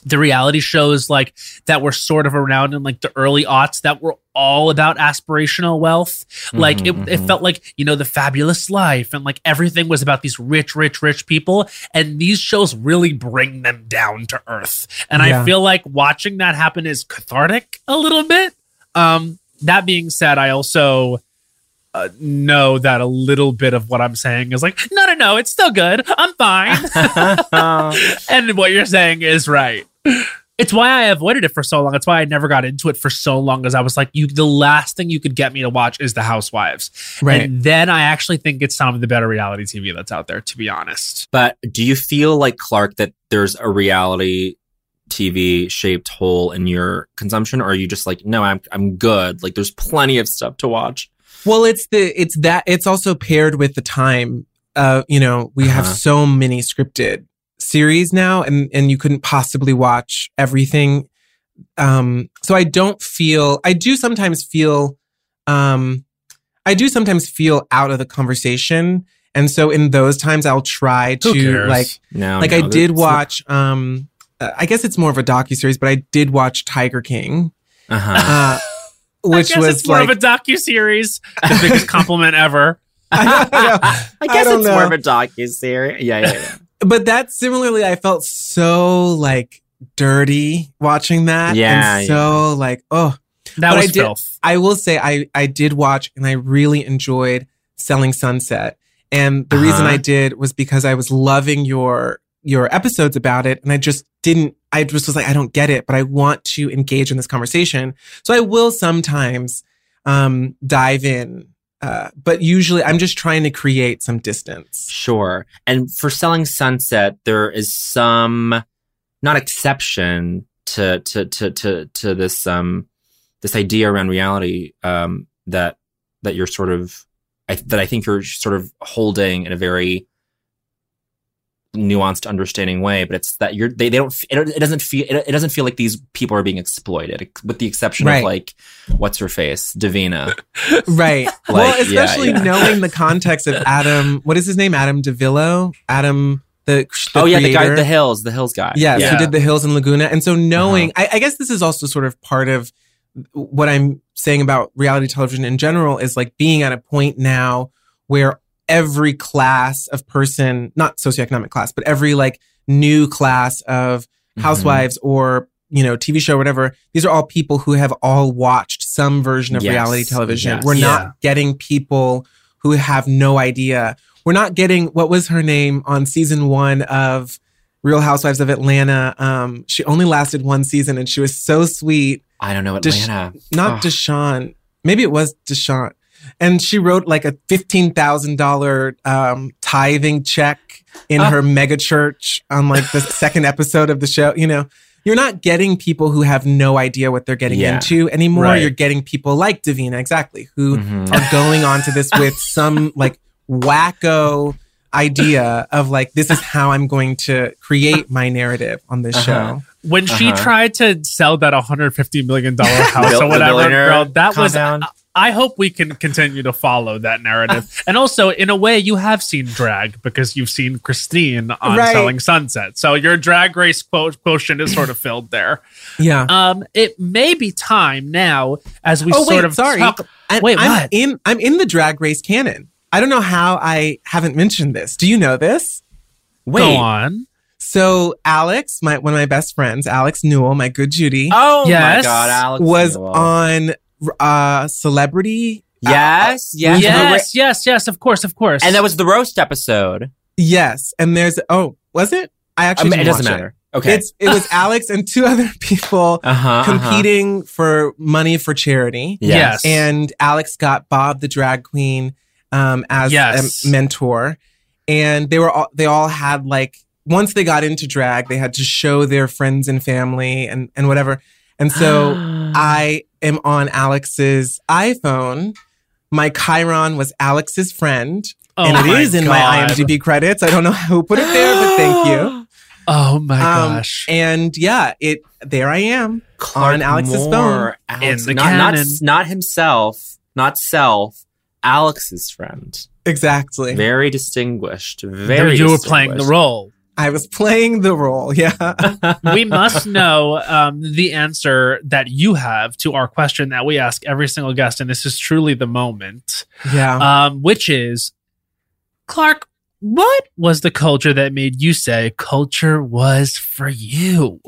the reality shows like that were sort of around in like the early aughts that were all about aspirational wealth. Like it, Mhm, it mhm. felt like, you know, the fabulous life and like everything was about these rich, rich, rich people. And these shows really bring them down to earth. And I feel like watching that happen is cathartic a little bit. Um, that being said, I also uh, know that a little bit of what I'm saying is like, no, no, no, it's still good. I'm fine. and what you're saying is right. It's why I avoided it for so long. It's why I never got into it for so long. Because I was like, you, the last thing you could get me to watch is The Housewives, Right. and then I actually think it's some of the better reality TV that's out there. To be honest, But do you feel like Clark that there's a reality TV shaped hole in your consumption, or are you just like, no, I'm I'm good. Like there's plenty of stuff to watch. Well, it's the it's that it's also paired with the time. Uh, you know, we have Uh-huh. so many scripted series now, and and you couldn't possibly watch everything. Um, so I don't feel. I do sometimes feel. Um, I do sometimes feel out of the conversation, and so in those times, I'll try Who to cares? like No, like no, I did that's- watch. Um, uh, I guess it's more of a docu series, but I did watch Tiger King, Uh-huh. uh, which I guess was it's more like of a docu series. The biggest compliment ever. I don't know. I guess don't it's more of a docu series. Yeah, yeah, yeah. But that similarly i felt so like dirty watching that Yeah, and so like oh That But was I did- filth. i will say i i did watch and i really enjoyed selling sunset and the reason Uh-huh. i did was because i was loving your your episodes about it and i just didn't i just was like i don't get it but i want to engage in this conversation so i will sometimes um dive in uh, but usually i'm just trying to create some distance Sure. And for selling Sunset, there is some not exception to to to to to this um this idea around reality um that that you're sort of I, that I think you're sort of holding in a very nuanced, understanding way. But it's that you're they, they don't it, it doesn't feel it, it doesn't feel like these people are being exploited, with the exception Right. of like what's her face, Davina. Right. Like, well, especially yeah. knowing the context of Adam. What is his name? Adam DiVello. Adam the, the oh yeah, the guy, the Hills, the Hills guy. Yes, Yeah. who did the Hills and Laguna. And so knowing, Uh-huh. I, I guess this is also sort of part of what I'm saying about reality television in general is like being at a point now where every class of person, not socioeconomic class, but every like new class of Mhm. housewives or you know TV show whatever these are all people who have all watched some version of Yes, reality television yes. we're Yeah. not getting people who have no idea we're not getting what was her name on season one of Real Housewives of Atlanta. Um, she only lasted one season and she was so sweet. I don't know Desha- Atlanta. Not Ugh. DeShawn. Maybe it was DeShawn. And she wrote like a fifteen thousand dollar um, tithing check in Ah. her mega church on like the second episode of the show. You know, you're not getting people who have no idea what they're getting Yeah. into anymore. Right. You're getting people like Davina, exactly, who Mhm. are going on to this with some like wacko idea of like this is how I'm going to create my narrative on this Uh-huh. show. When she Uh-huh. tried to sell that 150 million dollar house or whatever, girl, that was. Compound. I hope we can continue to follow that narrative. and also, in a way, you have seen drag because you've seen Christine on Right. Selling Sunset. So your drag race quote, quotient is sort of filled there. Yeah. Um, it may be time now as we oh sort wait, of sorry. talk- And Wait, I'm what? in I'm in the drag race canon. I don't know how I haven't mentioned this. Do you know this? Wait. Go on. So Alex, my one of my best friends, Alex Newell, my good Judy, Oh my Yes. god, Alex was Newell. on uh celebrity. Yes, yes, Yes, yes, yes. Of course, of course. And that was the roast episode. Yes, and there's oh, was it? I I actually mean, it didn't doesn't watch matter. Okay. It's it was Alex and two other people uh-huh, competing for money for charity. Yes. And Alex got Bob the drag queen um, as Yes. a mentor. And they were all they all had like once they got into drag, they had to show their friends and family and and whatever. And so I am on Alex's iPhone. My Chiron was Alex's friend. Oh and it is my is in my IMDb credits. I don't know who put it there, but thank you. Oh my Um, gosh. And yeah, it there I am. Clark on Alex's Moore, phone. Alex- In the not, not, canon. not himself, not self, Alex's friend. Exactly. Very distinguished. Very you were playing the role. I was playing the role. Yeah. we must know um, the answer that you have to our question that we ask every single guest, and this is truly the moment, yeah. um, which is Clark. What was the culture that made you say culture was for you?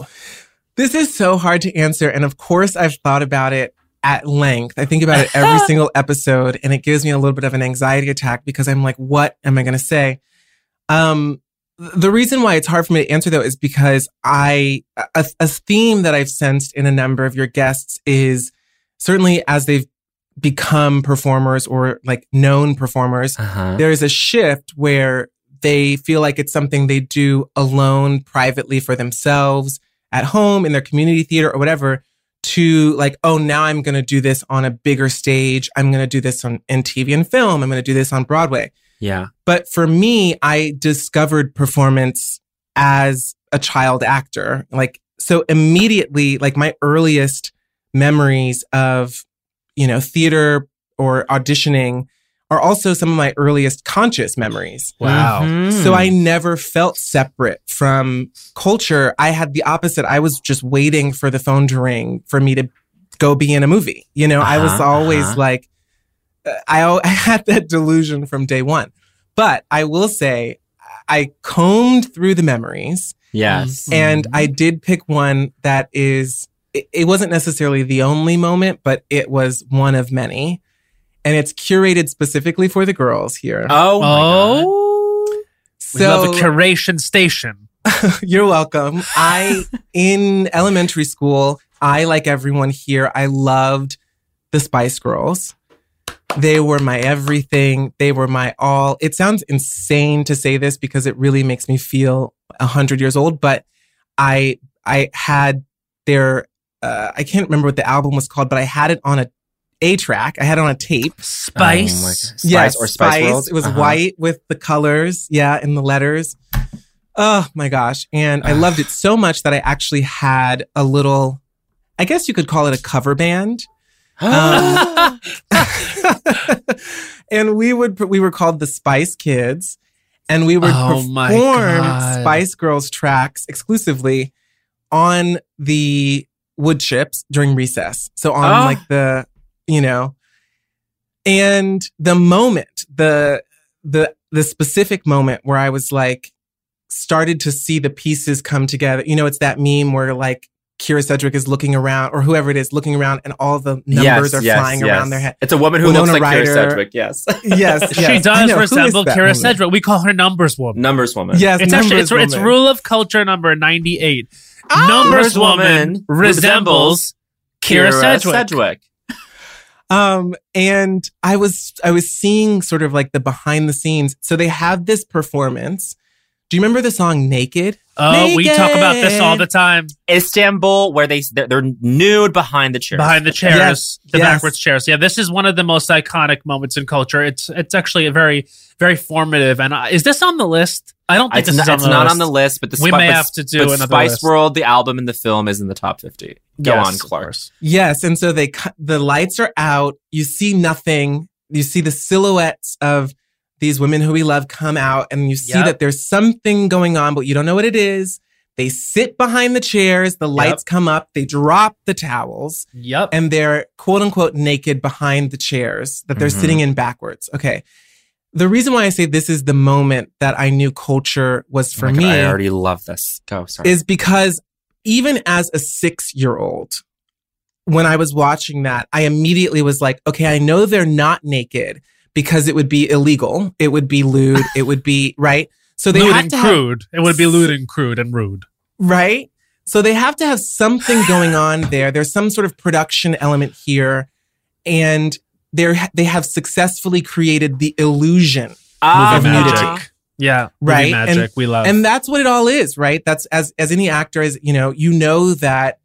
This is so hard to answer. And of course, I've thought about it at length. I think about it every single episode, and it gives me a little bit of an anxiety attack because I'm like, what am I going to say? Um, the reason why it's hard for me to answer though is because I, a, a theme that I've sensed in a number of your guests is certainly as they've become performers or like known performers, Uh-huh. there's a shift where they feel like it's something they do alone, privately for themselves, at home, in their community theater or whatever, to like, oh, now I'm going to do this on a bigger stage. I'm going to do this on in TV and film. I'm going to do this on Broadway. Yeah. But for me, I discovered performance as a child actor. Like, so immediately, like my earliest memories of, you know, theater or auditioning are also some of my earliest conscious memories. Wow. Mhm. So I never felt separate from culture. I had the opposite. I was just waiting for the phone to ring for me to go be in a movie. You know, I was Uh-huh, always uh-huh. like, I, I had that delusion from day one. But I will say, I combed through the memories Yes. Mm-hmm. and I did pick one that is, it, it wasn't necessarily the only moment, but it was one of many. And it's curated specifically for the girls here. Oh. my oh. God. Oh, we so love a curation station. You're welcome. I, in elementary school, I, like everyone here, I loved the Spice Girls. They were my everything. They were my all. It sounds insane to say this because it really makes me feel a hundred years old, but I, I had their, uh, I can't remember what the album was called, but I had it on a A track. I had it on a tape. Oh my Spice. God. Spice or Spice, World? It was Uh-huh. white with the colors, yeah, and the letters. Oh my gosh. And I loved it so much that I actually had a little, I guess you could call it a cover band. Um, and we would, we were called the Spice Kids and we would Oh perform Spice Girls tracks exclusively on the wood chips during recess. So on Oh. like the, you know, and the moment, the, the, the specific moment where I was like, started to see the pieces come together. You know, it's that meme where like Kyra Sedgwick is looking around, or whoever it is looking around, and all the numbers Yes, are yes, flying yes. around their head. It's a woman who Winona looks like Ryder. Kyra Sedgwick. Yes. Yes, she yes. I does know. Resemble Kyra woman? Sedgwick. We call her numbers woman. Numbers woman. Yes, It's actually it's, numbers it's rule of culture number 98. Ah! numbers Numbers woman woman resembles Kyra, Sedgwick. Sedgwick. Um, and I was I was seeing sort of like the behind the scenes. So they have this performance. Do you remember the song Naked? Oh, we talk about this all the time. Istanbul, where they they're, they're nude behind the chairs. Behind the chairs, Yes, the yes. backwards chairs. Yeah, this is one of the most iconic moments in culture. It's it's actually a very very formative. And uh, is this on the list? I don't think It's, this not, is on it's the not list. on the list, but the We Spi- may but- have to do but another Spice list. World, the album and the film, is in the top fifty. Go Yes, on, of Clark. Yes, and so they cut the lights are out. You see nothing. You see the silhouettes of these women who we love come out, and you see Yep. that there's something going on, but you don't know what it is. They sit behind the chairs. The lights come up. They drop the towels, Yep. and they're quote unquote naked behind the chairs that they're Mhm. sitting in backwards. Okay. The reason why I say this is the moment that I knew culture was for Oh me God, I already love this. Go. Sorry. is because even as a six year old, when I was watching that, I immediately was like, okay, I know they're not naked because it would be illegal. It would be lewd. it would be right. So they and to have, crude. It would be lewd and crude and rude. right. So they have to have something going on there. There's some sort of production element here, and they're they have successfully created the illusion Ah, of Movie nudity. magic. Yeah. Right, magic. and- we love. and that's what it all is right that's as as any actor is you know you know that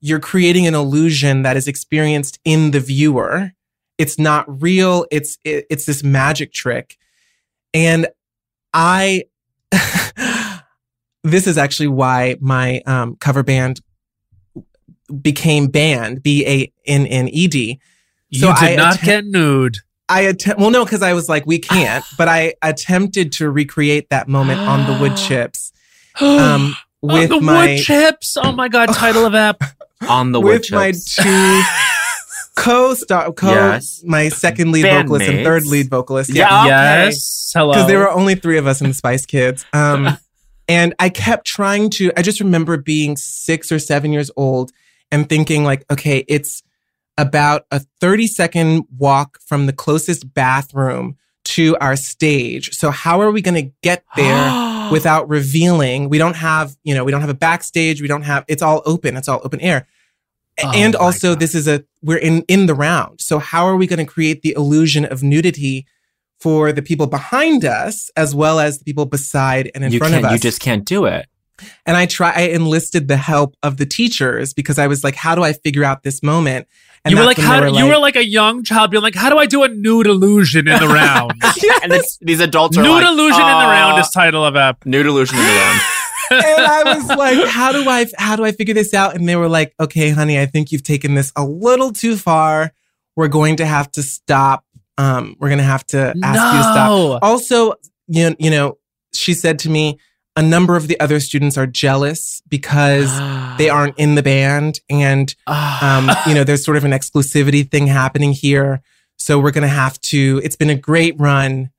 you're creating an illusion that is experienced in the viewer it's not real it's it, it's this magic trick and i this is actually why my um, cover band became band b a n n e d you so did I not atta- get nude. I attempt. Well, no, because I was like, we can't. but I attempted to recreate that moment on the wood chips um, with oh, the my wood chips. Oh my god! Title of app. on the wood with my chips. two co-star, co, Yes. my second lead vocalist and third lead vocalist. Yeah. okay. Yes. Hello. because there were only three of us in the Spice Kids. Um, and I kept trying to. I just remember being six or seven years old and thinking like, okay, it's about a thirty second walk from the closest bathroom to our stage. So how are we going to get there without revealing? We don't have, you know, we don't have a backstage. We don't have. It's all open. It's all open air. Oh and also, God. this is a we're in in the round. So how are we going to create the illusion of nudity? For the people behind us, as well as the people beside and in you front of us. You just can't do it. And I try, I enlisted the help of the teachers because I was like, how do I figure out this moment? And you were like, when how? they you were like a young child being like, how do I do a nude illusion in the round? And this, these adults are nude like, illusion in the round uh, is title of app. nude illusion in the round. And I was like, how do I, how do I figure this out? And they were like, okay, honey, I think you've taken this a little too far. We're going to have to stop. Um, we're going to have to ask you to stop. Also, you know, you know, she said to me, a number of the other students are jealous because they aren't in the band and um, you know, there's sort of an exclusivity thing happening here. So we're going to have to, it's been a great run,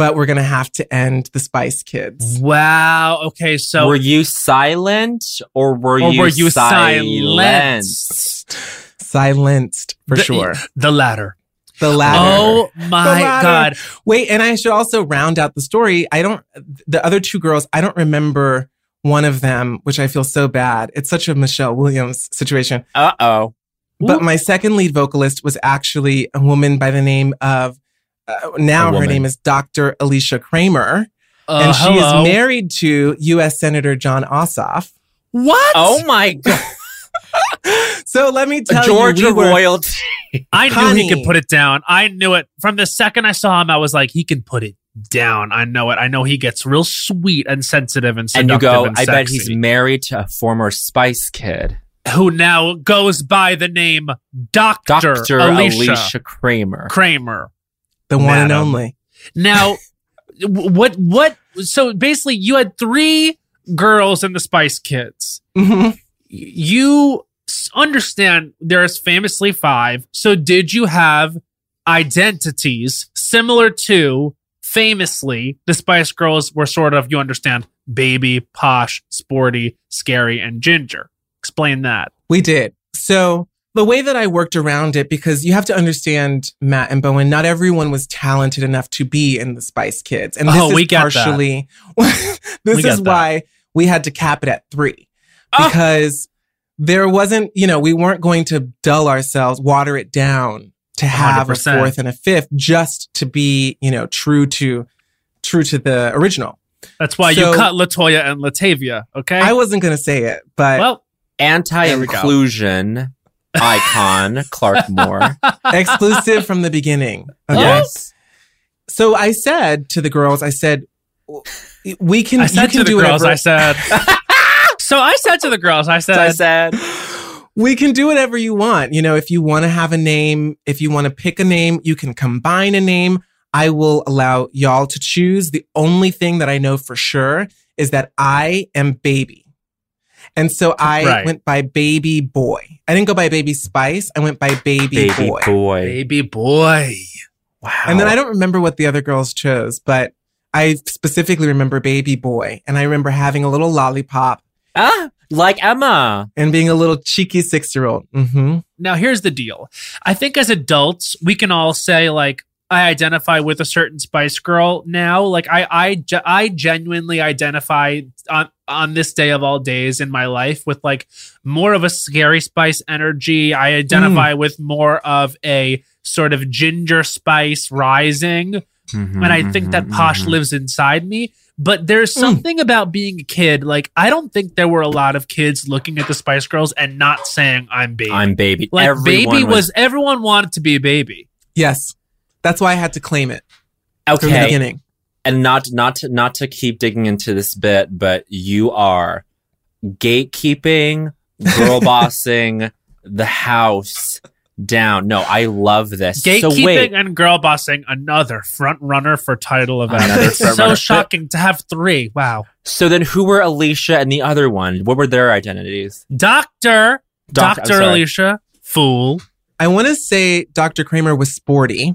but we're going to have to end the Spice Kids. Wow. Okay. So were you silent or were or you were you silenced? silenced? Silenced for The- sure. The latter. The latter. Oh my latter. god. Wait, and I should also round out the story. I don't, the other two girls, I don't remember one of them, which I feel so bad. It's such a Michelle Williams situation. Uh oh. But my second lead vocalist was actually a woman by the name of, uh, now her name is Dr. Alisha Kramer. Uh, and she hello. is married to U.S. Senator Jon Ossoff. What? Oh my god. So let me tell Georgia you, we royalty. I knew Honey. he could put it down. I knew it from the second I saw him. I was like, he can put it down. I know it. I know he gets real sweet and sensitive and And you go, and I bet he's married to a former Spice Kid, who now goes by the name Doctor Dr. Alisha, Alisha Kramer. Kramer. The one and only. Now, what what? So basically, you had three girls in the Spice Kids. Mhm. You understand there's famously five. So did you have identities similar to famously the Spice Girls were sort of you understand baby, posh, sporty, scary, and ginger. Explain that. We did. So the way that I worked around it, because you have to understand, Matt and Bowen, not everyone was talented enough to be in the Spice Kids. And this Oh, is we get partially this We get is that. why we had to cap it at three. Ah! Because there wasn't, you know, we weren't going to dull ourselves, water it down to have a 100%. fourth and a fifth just to be, you know, true to true to the original. That's why So- you cut LeToya and Latavia. Okay. I wasn't gonna say it, but well, Anti-inclusion icon Clark Moore. exclusive from the beginning. Okay. Yes. So I said to the girls, I said, we can, I said you can to the do girls, whatever. I said. so I said to the girls, I said, So I said, we can do whatever you want. You know, if you want to have a name, if you want to pick a name, you can combine a name. I will allow y'all to choose. The only thing that I know for sure is that I am baby. And so I Right. went by baby boy. I didn't go by baby spice. I went by baby, boy. baby boy. boy. baby boy. Wow. And then I don't remember what the other girls chose, but I specifically remember baby boy. And I remember having a little lollipop ah, like Emma. and being a little cheeky six year old. Mm-hmm. Now, here's the deal. I think as adults, we can all say, like, I identify with a certain Spice Girl now. Like, I, I, I genuinely identify on on this day of all days in my life with like more of a scary Spice energy. I identify with more of a sort of ginger Spice rising. Mm-hmm, and I think that Posh lives inside me. But there's Mm. something about being a kid. Like I don't think there were a lot of kids looking at the Spice Girls and not saying I'm baby. I'm baby. like Everyone baby was, everyone wanted to be a baby. Yes. That's why I had to claim it from the okay. beginning. and not not to not to keep digging into this bit, but you are gatekeeping, girl bossing the house down. No, I love this. Gatekeeping so wait, and girl bossing another front runner for title of Another It's front so shocking to have three. Wow. so then who were Alisha and the other one? What were their identities? Doctor, Doc- Doctor. Alisha, fool. I want to say Dr. Kramer was sporty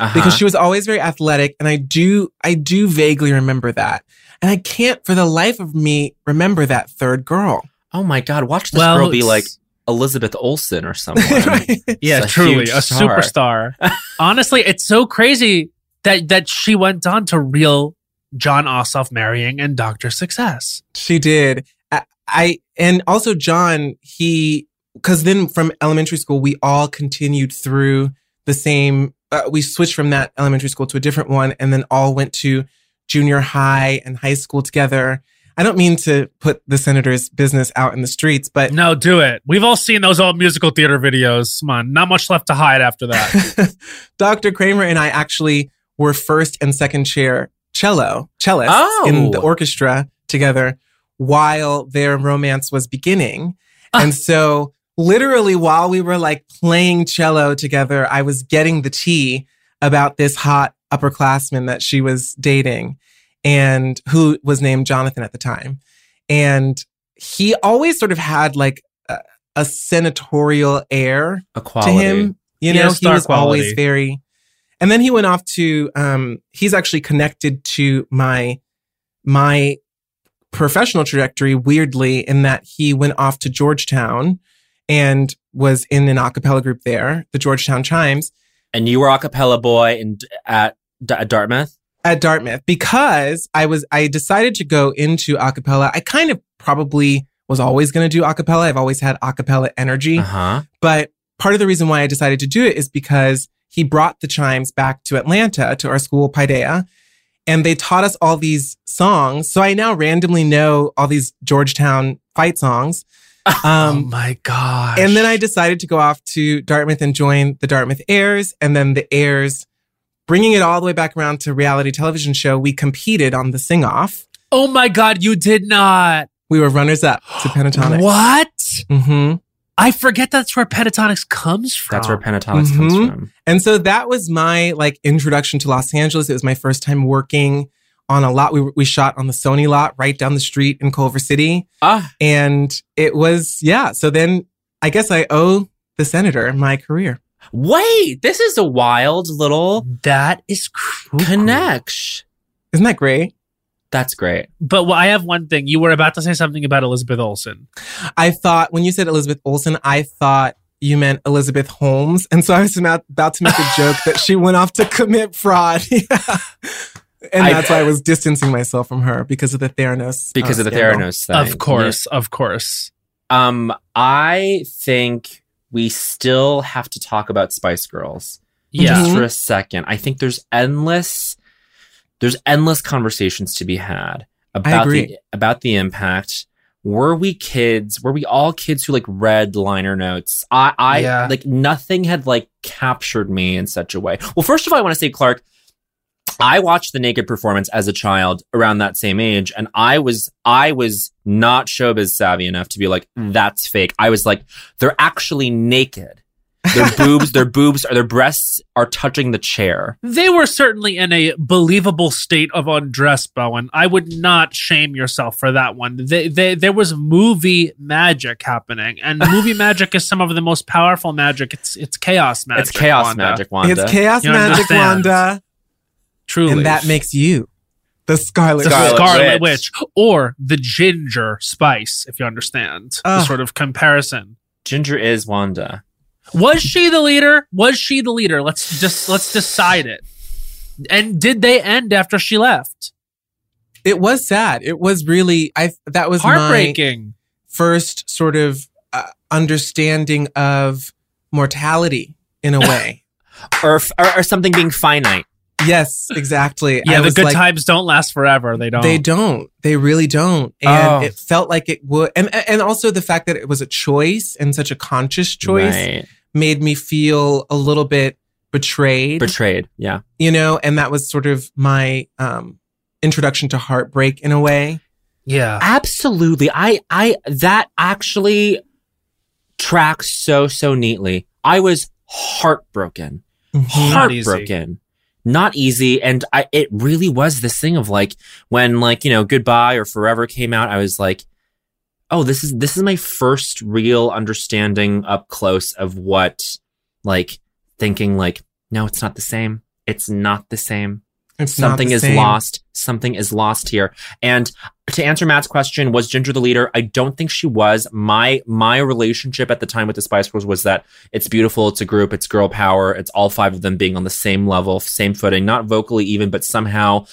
Uh-huh. because she was always very athletic. And I do, I do vaguely remember that. And I can't for the life of me remember that third girl. oh my god, watch this Well, girl be like Elizabeth Olsen or someone. Right? Yeah, a truly a star. superstar. Honestly, it's so crazy that that she went on to real Jon Ossoff marrying and Doctor Success. She did. I, I and also John, he because then from elementary school we all continued through the same. Uh, we switched from that elementary school to a different one, and then all went to junior high and high school together. I don't mean to put the senator's business out in the streets, but No, do it. We've all seen those old musical theater videos. Come on, not much left to hide after that. Dr. Kramer and I actually were first and second chair cello cellists Oh. in the orchestra together while their romance was beginning. Ah. And so literally while we were like playing cello together, I was getting the tea about this hot upperclassman that she was dating and who was named Jonathan at the time. And he always sort of had like a, a senatorial air Equality. to him. You know, has he was always very. And then he went off to. Um, he's actually connected to my my professional trajectory. Weirdly, in that he went off to Georgetown and was in an a cappella group there, the Georgetown Chimes And you were a cappella boy in, at, at Dartmouth? at Dartmouth because I was I decided to go into a cappella. I kind of probably was always going to do a cappella. I've always had a cappella energy. Uh huh. But part of the reason why I decided to do it is because he brought the chimes back to Atlanta to our school, Paideia, and they taught us all these songs. So I now randomly know all these Georgetown fight songs. Oh Um, my god! and then I decided to go off to Dartmouth and join the Dartmouth Aires, and then the Aires bringing it all the way back around to reality television show, we competed on the sing off. Oh my God, you did not. We were runners up to Pentatonix. What? hmm I forget that's where Pentatonix comes from. That's where Pentatonix comes Mhm. from. And so that was my like introduction to Los Angeles. It was my first time working on a lot. We, we shot on the Sony lot right down the street in Culver City. Ah, And it was, yeah. So then I guess I owe the senator my career. wait, this is a wild little That is cool. connection. Isn't that great? That's great. But well, I have one thing. You were about to say something about Elizabeth Olsen. I thought when you said Elizabeth Olsen, I thought you meant Elizabeth Holmes. And so I was about, about to make a joke that she went off to commit fraud. Yeah. And I- that's why I was distancing myself from her because of the Theranos. Because uh, of the scandal. Theranos thing. Of course, of course. Um, I think we still have to talk about Spice Girls. Yeah. Just for a second. I think there's endless there's endless conversations to be had about the about the impact. Were we kids? Were we all kids who like read liner notes? I I Yeah. like nothing had like captured me in such a way. Well, first of all, I want to say, Clark, I watched the naked performance as a child around that same age, and I was I was not showbiz savvy enough to be like, mm. that's fake. I was like, they're actually naked. Their boobs, their boobs, or their breasts are touching the chair. They were certainly in a believable state of undress, Bowen. I would not shame yourself for that one. They, they, there was movie magic happening, and movie magic is some of the most powerful magic. It's it's chaos magic. it's chaos Wanda. magic, Wanda. It's chaos You magic, understand. Wanda. Truly, And that makes you the Scarlet the Scarlet Scarlet, Witch. Witch. or the Ginger Spice, if you understand the sort of comparison. Ginger is Wanda. Was she the leader? Was she the leader? Let's just let's decide it. And did they end after she left? It was sad. It was really I that was my Heartbreaking. first sort of uh, understanding of mortality in a way. Or, or, or something being finite. Yes, exactly. Yeah, I the good like, times don't last forever. They don't. They don't. They really don't. And Oh. it felt like it would and and also the fact that it was a choice and such a conscious choice Right. made me feel a little bit betrayed. Betrayed. Yeah. you know, and that was sort of my um introduction to heartbreak in a way. Yeah. Absolutely. I I that actually tracks so so neatly. I was heartbroken. Not easy. Heartbroken. Not easy. And I it really was this thing of like when like, you know, goodbye or forever came out, I was like, oh, this is this is my first real understanding up close of what like thinking like, no, it's not the same. It's not the same It's something the is same. lost something is lost here and to answer matt's question was ginger the leader i don't think she was my my relationship at the time with the spice girls was that it's beautiful it's a group it's girl power it's all five of them being on the same level same footing not vocally even but somehow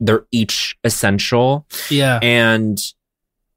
they're each essential Yeah. and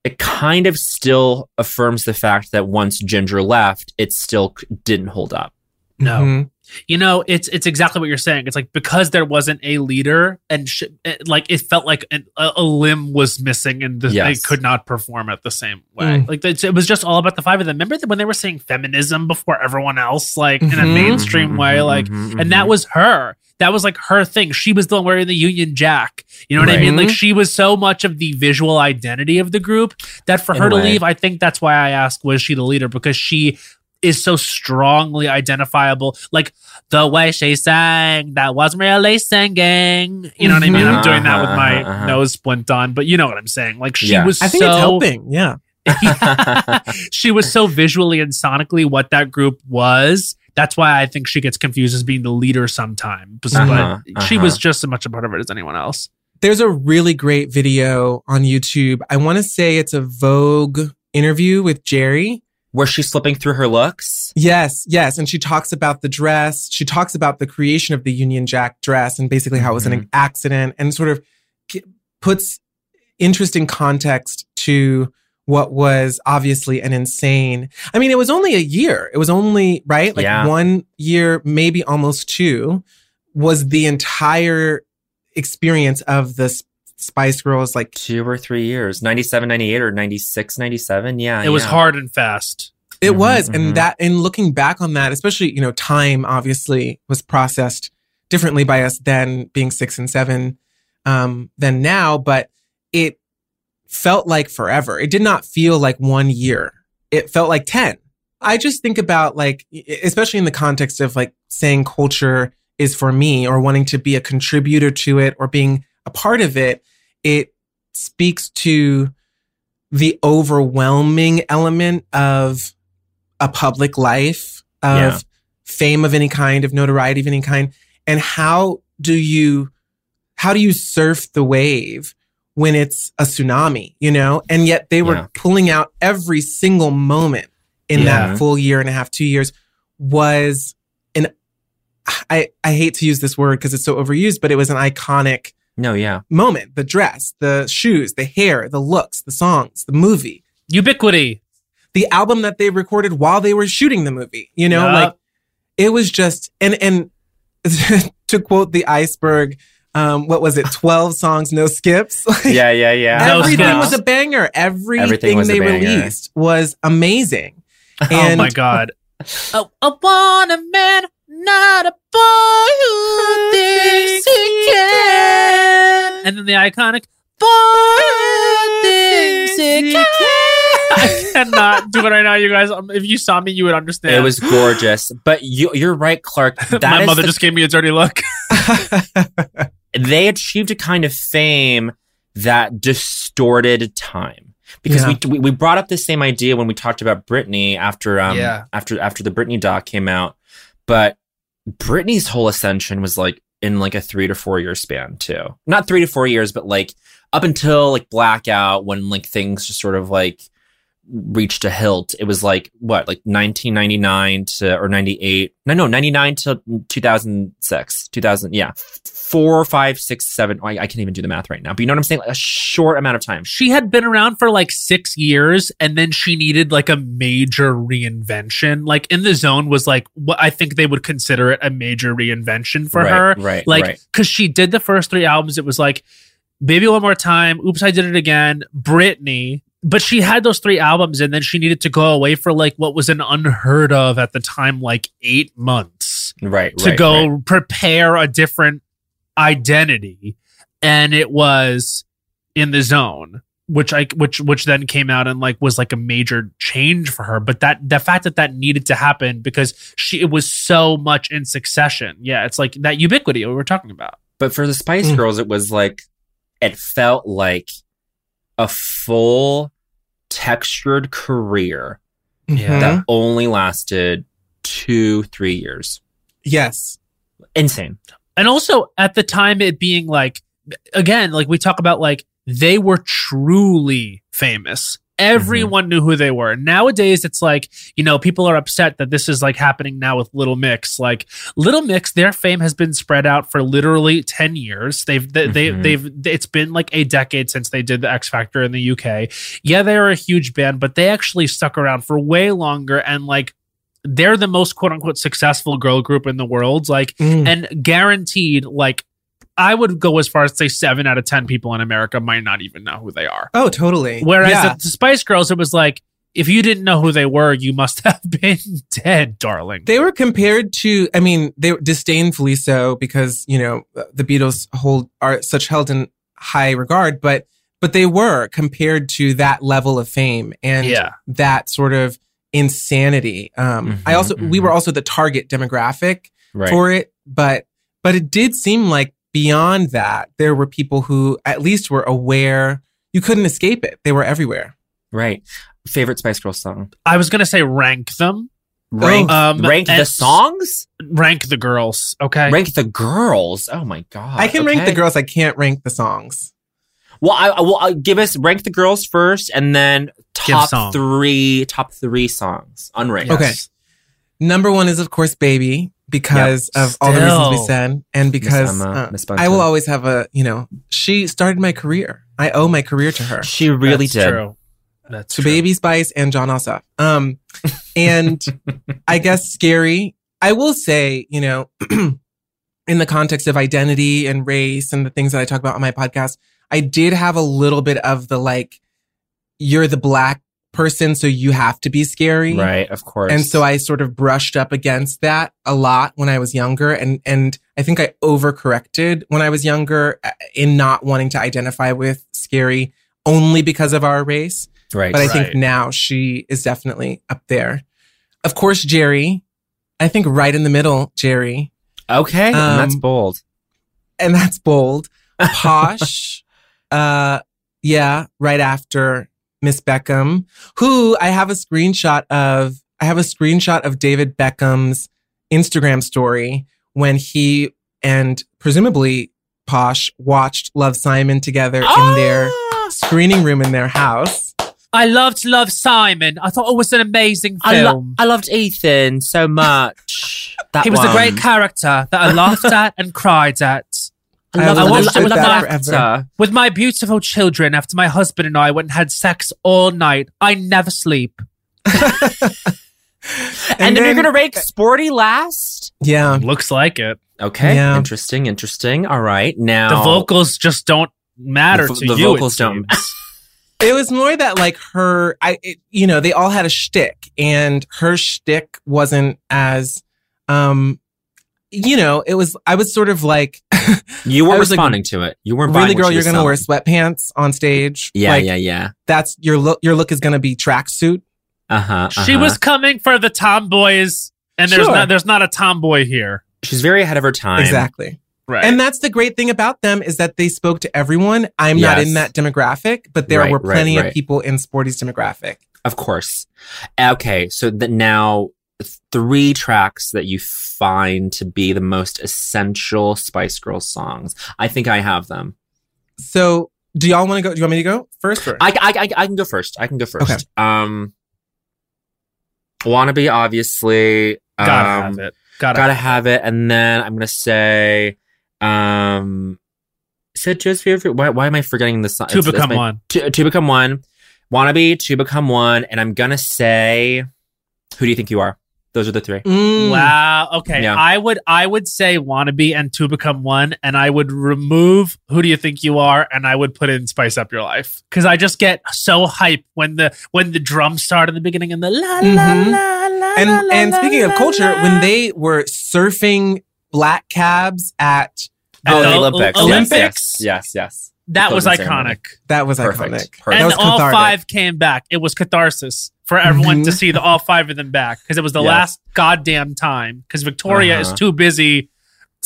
it kind of still affirms the fact that once ginger left it still didn't hold up No. Mhm. You know, it's it's exactly what you're saying. It's like because there wasn't a leader, and sh- it, like it felt like an, a, a limb was missing, and the, they could not perform it the same way. Mm. Like it's, it was just all about the five of them. Remember that when they were saying feminism before everyone else, like in a Mhm. mainstream Mhm, way, mhm, like, mhm, and that mhm. was her. That was like her thing. She was the one wearing the Union Jack. You know what I mean? Like she was so much of the visual identity of the group that for In her to leave, I think that's why I asked, was she the leader? Because she is so strongly identifiable. Like the way she sang, that wasn't really singing. You know what I mean? I'm doing that with my Uh-huh, uh-huh. nose splint on, but you know what I'm saying. Like she Yeah. was I think so it's helping. Yeah. she was so visually and sonically what that group was. That's why I think she gets confused as being the leader sometimes. But Uh-huh, she uh-huh. was just as much a part of it as anyone else. There's a really great video on YouTube. I want to say it's a Vogue interview with Geri. Where she's slipping through her looks Yes, yes. And she talks about the dress. She talks about the creation of the Union Jack dress and basically how it was an mm-hmm. accident and sort of puts interesting context to what was obviously an insane. I mean, it was only a year. It was only, right? Like Yeah. one year, maybe almost two, was the entire experience of the S- Spice Girls. Like, two or three years 97 98 or 96 97 yeah It was hard and fast. It Mhm, was. mhm. And that, in looking back on that, especially, you know, time obviously was processed differently by us then being six and seven um, than now, but it felt like forever. It did not feel like one year. It felt like 10. I just think about like, especially in the context of like saying culture is for me or wanting to be a contributor to it or being a part of it, it speaks to the overwhelming element of a public life, of Yeah. fame of any kind, of notoriety of any kind. And how do you, how do you surf the wave when it's a tsunami, you know? And yet they were Yeah. pulling out every single moment in Yeah. that full year and a half, two years was an, I, I hate to use this word because it's so overused, but it was an iconic No, yeah. moment. The dress, the shoes, the hair, the looks, the songs, the movie, Ubiquity. the album that they recorded while they were shooting the movie. You know, Yup. like it was just and and to quote the iceberg, um, what was it? Twelve songs, no skips. Like, Yeah, yeah, yeah. Everything skips. was a banger. Everything, Everything they banger. released was amazing. oh my god. I, I want a man, not a boy who thinks he can. And then the iconic boy who thinks he can. I cannot do it right now, you guys. Um, If you saw me, you would understand. It was gorgeous. But you, you're right, Clark. That My is mother the- just gave me a dirty look. they achieved a kind of fame that distorted time. Because Yeah. we, we we brought up the same idea when we talked about Britney after um Yeah. after after the Britney doc came out, but Britney's whole ascension was like in like a three to four year span too. Not three to four years, but like up until like blackout when like things just sort of like reached a hilt. It was like what, like 1999 to or 98? No, no, 99 to 2006, 2000. Yeah, four, five, six, seven. I, I can't even do the math right now, but you know what I'm saying? Like a short amount of time. she had been around for like six years and then she needed like a major reinvention. Like in the zone was like what I think they would consider it a major reinvention for Right, her. right, Like, right. cause she did the first three albums. It was like Baby One More Time, Oops, I Did It Again, Britney. But she had those three albums and then she needed to go away for like what was an unheard of at the time, like eight months Right, to right, go right. prepare a different identity and it was in the zone which i which which then came out and like was like a major change for her but that the fact that that needed to happen because she it was so much in succession yeah it's like that ubiquity we were talking about But for the Spice Mm. Girls, it was like it felt like a full textured career Mhm. that only lasted two, three years. Yes. Insane. and also at the time it being like again like we talk about like they were truly famous everyone knew who they were. Nowadays it's like you know people are upset that this is like happening now with little mix. Like little mix their fame has been spread out for literally 10 years. They've they, they Mhm. they've it's been like a decade since they did the x factor in the uk yeah they're a huge band but they actually stuck around for way longer and like they're the most quote unquote successful girl group in the world. Like Mm. and guaranteed like i would go as far as say seven out of ten people in america might not even know who they are oh, totally. whereas Yeah. the, spice girls it was like if you didn't know who they were you must have been dead darling They were compared to, I mean, they were disdainfully so because, you know, the Beatles hold are such held in high regard, but but they were compared to that level of fame and Yeah. that sort of insanity. Um I Mhm, also we mhm. were also the target demographic Right. for it, but but it did seem like beyond that there were people who at least were aware you couldn't escape it. They were everywhere. right. Favorite Spice Girls song? i was gonna say rank them Rank, Um, rank the songs? rank the girls okay Rank the girls. Oh my god. I can rank the girls, I can't rank the songs. Well, I, I will I'll give us rank the girls first, and then top three, top three songs unranked. Okay. Number one is of course "Baby" because of all the reasons we said, and because Emma, uh, I will always have a you know she started my career. I owe my career to her, She really That's did. true. that's to true. Baby Spice and Jon Ossoff. Um, and I guess scary. I will say, you know, in the context of identity and race and the things that I talk about on my podcast, I did have a little bit of the like, you're the black person, so you have to be scary. Right, of course. And so I sort of brushed up against that a lot when I was younger. And, and I think I overcorrected when I was younger uh, in not wanting to identify with scary only because of our race. right. But I Right. think now she is definitely up there. Of course, Geri. I think right in the middle, Geri. okay, and that's Um, bold. And that's bold. Posh. uh, yeah, right after Miss Beckham, who I have a screenshot of. I have a screenshot of David Beckham's Instagram story when he and presumably Posh watched Love Simon together in their Ah! screening room in their house. I loved Love Simon. I thought it was an amazing I, lo- film. I loved Ethan so much. That he was a great character that I laughed at and cried at. I I, will I watched it with with that laughter. forever. With my beautiful children after my husband and I went and had sex all night. I never sleep. And, then, you're gonna rank Sporty last. yeah. Looks like it. Okay, Yeah. interesting, interesting. All right, now The vocals just don't matter The to the you. vocals it don't- seems. It was more that like her, I, it, you know, they all had a shtick, and her shtick wasn't as, um, you know, it was. I was sort of like, You were I was like, responding to it. You weren't really, girl, you're gonna wear sweatpants on stage. Yeah, like, yeah, yeah. That's your look. Your look is gonna be tracksuit. Uh huh. She was coming for the tomboys, and there's Sure. not there's not a tomboy here. She's very ahead of her time. Exactly. Right. And that's the great thing about them is that they spoke to everyone. I'm not in that demographic, but there Right, were plenty right. of people in Sporty's demographic. Of course. Okay, so that now three tracks that you find to be the most essential Spice Girls songs. I think I have them. So, do y'all want to go? Do you want me to go first? Or? I, I, I, I can go first. I can go first. Okay. Um, Wannabe, obviously. Gotta um, have it. Gotta, Gotta have it. And then I'm gonna say, um, said just favorite. Why, why am I forgetting the song? to It's- it's become my- one. To, to become one. Wannabe, to become one. And I'm gonna say, who do you think you are? Those are the three. Mm. Wow. Okay. Yeah. I would I would say wannabe and to become one, and I would remove who do you think you are, and I would put in spice up your life because I just get so hype when the when the drums start in the beginning and the la la Mhm. la la And la, and la, speaking of la, culture, la. when they were surfing black cabs at Oh, At the the Olympics. O- Yes, Olympics? Yes, yes. yes. That was closing ceremony. iconic, that was Perfect. iconic. Perfect. That and was all five came back. It was catharsis for everyone to Mhm. see the all five of them back because it was the Yes. last goddamn time because Victoria is Uh-huh. too busy.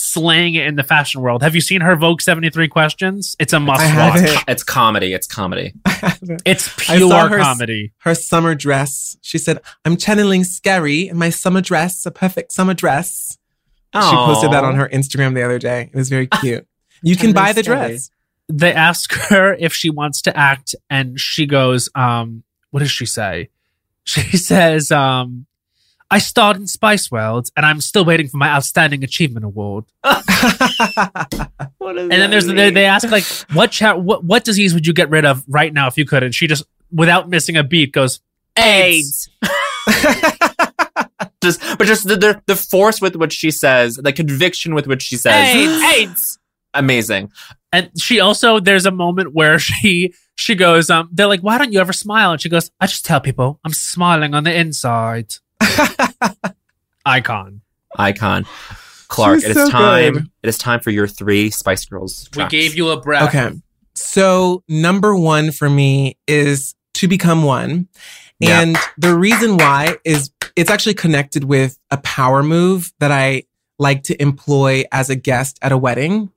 Slaying it in the fashion world. Have you seen her Vogue 73 questions? It's a must I watch. haven't. It's comedy. It's comedy. It's pure her- comedy. Her summer dress. She said, "I'm channeling scary in my summer dress, a perfect summer dress." She posted that on her Instagram the other day. It was very cute. You can buy the Channeling dress. They ask her if she wants to act, and she goes, um, what does she say? She says, um, I starred in Spice World, and I'm still waiting for my Outstanding Achievement Award. And then there's they, they ask like, what, cha- what what disease would you get rid of right now if you could? And she just, without missing a beat, goes, AIDS. just, but just the, the the force with which she says, the conviction with which she says, AIDS. AIDS. Amazing. And she also there's a moment where she she goes, um, they're like, why don't you ever smile? And she goes, I just tell people I'm smiling on the inside. Icon. Icon. Clark, She's it is so time. good. It is time for your three Spice Girls. We gave you a breath. okay. So number one for me is to become one. Yeah. And the reason why is it's actually connected with a power move that I like to employ as a guest at a wedding.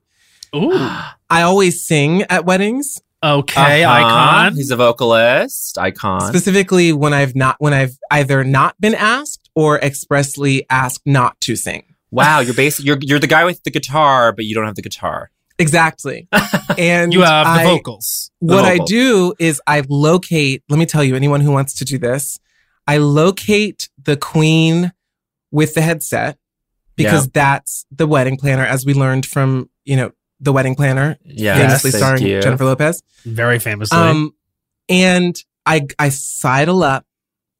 Ooh. I always sing at weddings, Okay, Uh-huh. icon. He's a vocalist. Icon. specifically when I've not when I've either not been asked or expressly asked not to sing. Wow, you're basically you're you're the guy with the guitar, but you don't have the guitar. Exactly. And You have the I- vocals. The what I do is I locate, let me tell you, anyone who wants to do this, I locate the queen with the headset because that's the wedding planner, as we learned from, you know, the wedding planner, Yeah, famously thank starring you. Jennifer Lopez. Very famously. Um, and I I sidle up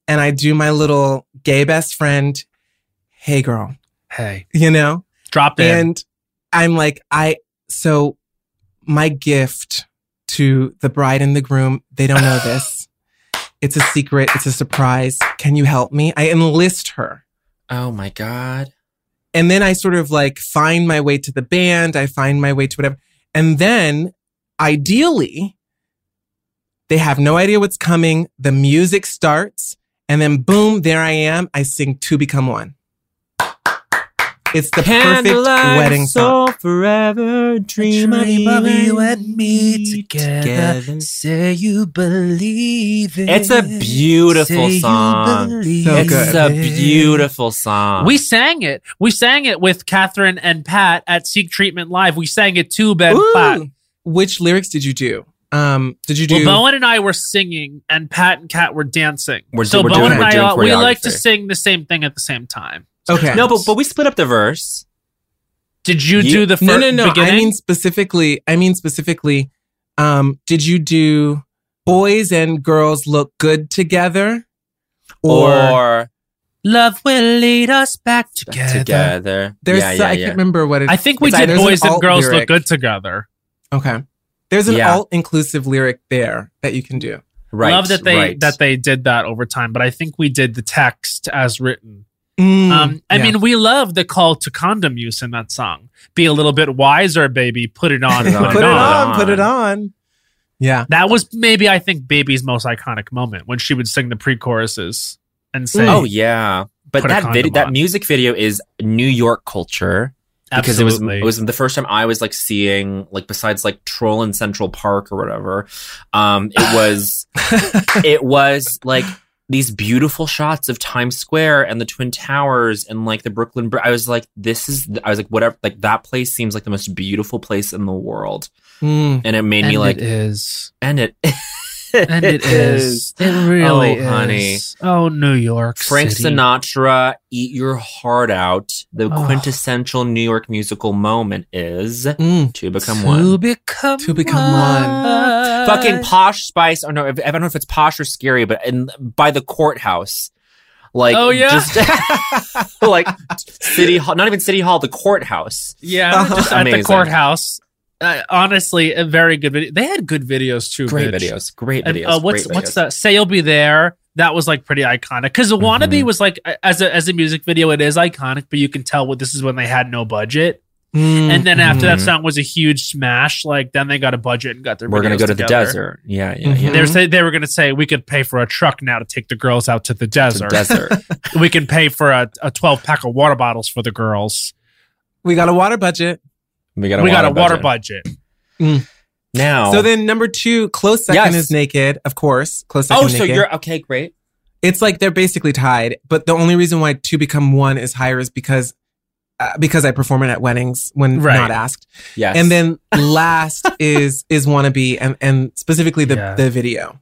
and I do my little gay best friend, hey girl, hey, you know? dropped in. And I'm like, I so my gift to the bride and the groom, they don't know this, It's a secret. It's a surprise. Can you help me? I enlist her. Oh my god. And then I sort of like find my way to the band. I find my way to whatever. And then ideally, they have no idea what's coming. The music starts. And then boom, there I am. I sing Two Become One. It's the perfect wedding song. forever, dream, of you and me together. Say you believe it. It's a beautiful Say song. believe So It's good. a beautiful song. We sang it. We sang it with Catherine and Pat at Seek Treatment Live. We sang it to Ben Ooh. Platt. Which lyrics did you do? Um, did you do? Well, Bowen and I were singing, and Pat and Kat were dancing. We're so we're Bowen doing- and I, uh, we like to sing the same thing at the same time. Okay. no, but but we split up the verse. Did you You- do the first no, no, no. beginning? I mean specifically. I mean specifically. Um, did you do boys and girls look good together, or, Or, Love will lead us back together. together. there's? yeah, I yeah, can't remember what it. I think we did either- boys an and girls lyric. look good together. Okay. There's an Yeah. alt inclusive lyric there that you can do. Right. Love that they right. that they did that over time, but I think we did the text as written. Mm, Um, I yeah. mean, we love the call to condom use in that song. Be a little bit wiser, baby. Put it on. Put it put, on. it put it on. on, put it on. Yeah. That was maybe I think Baby's most iconic moment when she would sing the pre-choruses and say, Oh yeah, but that video, that music video is New York culture because it was it was the first time I was like seeing like besides like Troll in Central Park or whatever. Um, it was it was like these beautiful shots of Times Square and the Twin Towers and like the Brooklyn. Br- I was like, this is. I was like, whatever. Like that place seems like the most beautiful place in the world, Mm. and it made me and like, it is, and it, and it is, it really Oh, honey. is. Oh, New York, Frank City. Sinatra, "Eat Your Heart Out." The Oh. quintessential New York musical moment is Mm. "To Become to One." become To become one. Fucking Posh Spice. Oh no, I don't know if it's posh or scary, but in by the courthouse, like Oh, yeah? just like city hall, not even city hall, the courthouse. Yeah, just at the courthouse. Uh, honestly, a very good video. They had good videos too. Great bitch. videos, great And, videos. uh, what's great what's videos. that? Say you'll be there. That was like pretty iconic because the "Wannabe" Mhm. was like as a as a music video, it is iconic, but you can tell what this is when they had no budget. Mm. And then after that song was a huge smash, like then they got a budget and got their. We're gonna videos go to the desert. Yeah, yeah, Mhm. yeah. They were say they were gonna say we could pay for a truck now to take the girls out to the The desert. desert. we can pay for a, a twelve pack of water bottles for the girls. we got a water budget. We got a we water got a water budget. budget. now. So then number two, close second Yes. is naked, of course. Close second oh, so naked. you're okay. Great. it's like they're basically tied. But the only reason why two become one is higher is because uh, because I perform it at weddings when Right. not asked. Yes. And then last is is wannabe and and specifically the Yeah. the video.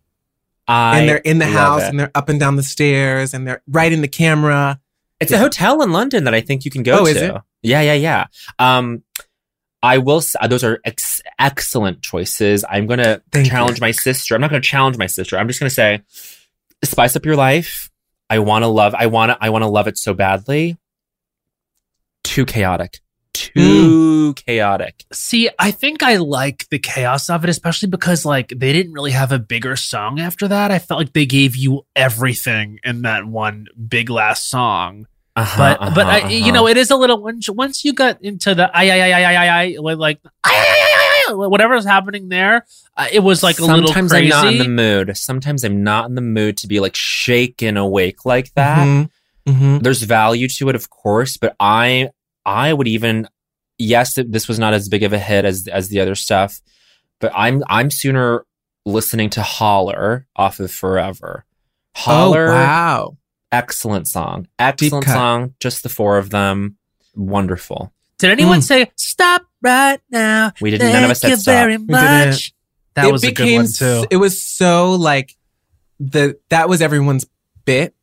I and they're in the house it. and they're up and down the stairs and they're right in the camera. It's a hotel in London that I think you can go Oh, to. is it? Yeah, yeah, yeah. Um, I will. uh, Those are ex- excellent choices. I'm going to Thank challenge you. my sister. I'm not going to challenge my sister. I'm just going to say, spice up your life. I want to love. I want to. I want to love it so badly. Too chaotic. Too chaotic. See, I think I like the chaos of it, especially because like they didn't really have a bigger song after that. I felt like they gave you everything in that one big last song. Uh-huh, But but I, uh-huh, you uh-huh. know, it is a little once once you got into the I I I I I I I like I, I, I, I, I, whatever's happening there, uh, it was like a little Sometimes. I'm not in the mood. Sometimes I'm not in the mood to be like shaken awake like that. Mhm. Mhm. there's value to it of course but i i would even yes this was not as big of a hit as as the other stuff but i'm i'm sooner listening to holler off of forever holler Oh wow. Excellent song excellent song just the four of them wonderful Did anyone Mm. say stop right now? we didn't none of us Thank said you stop very much. That it was a good became one too. It was so like the that was everyone's bit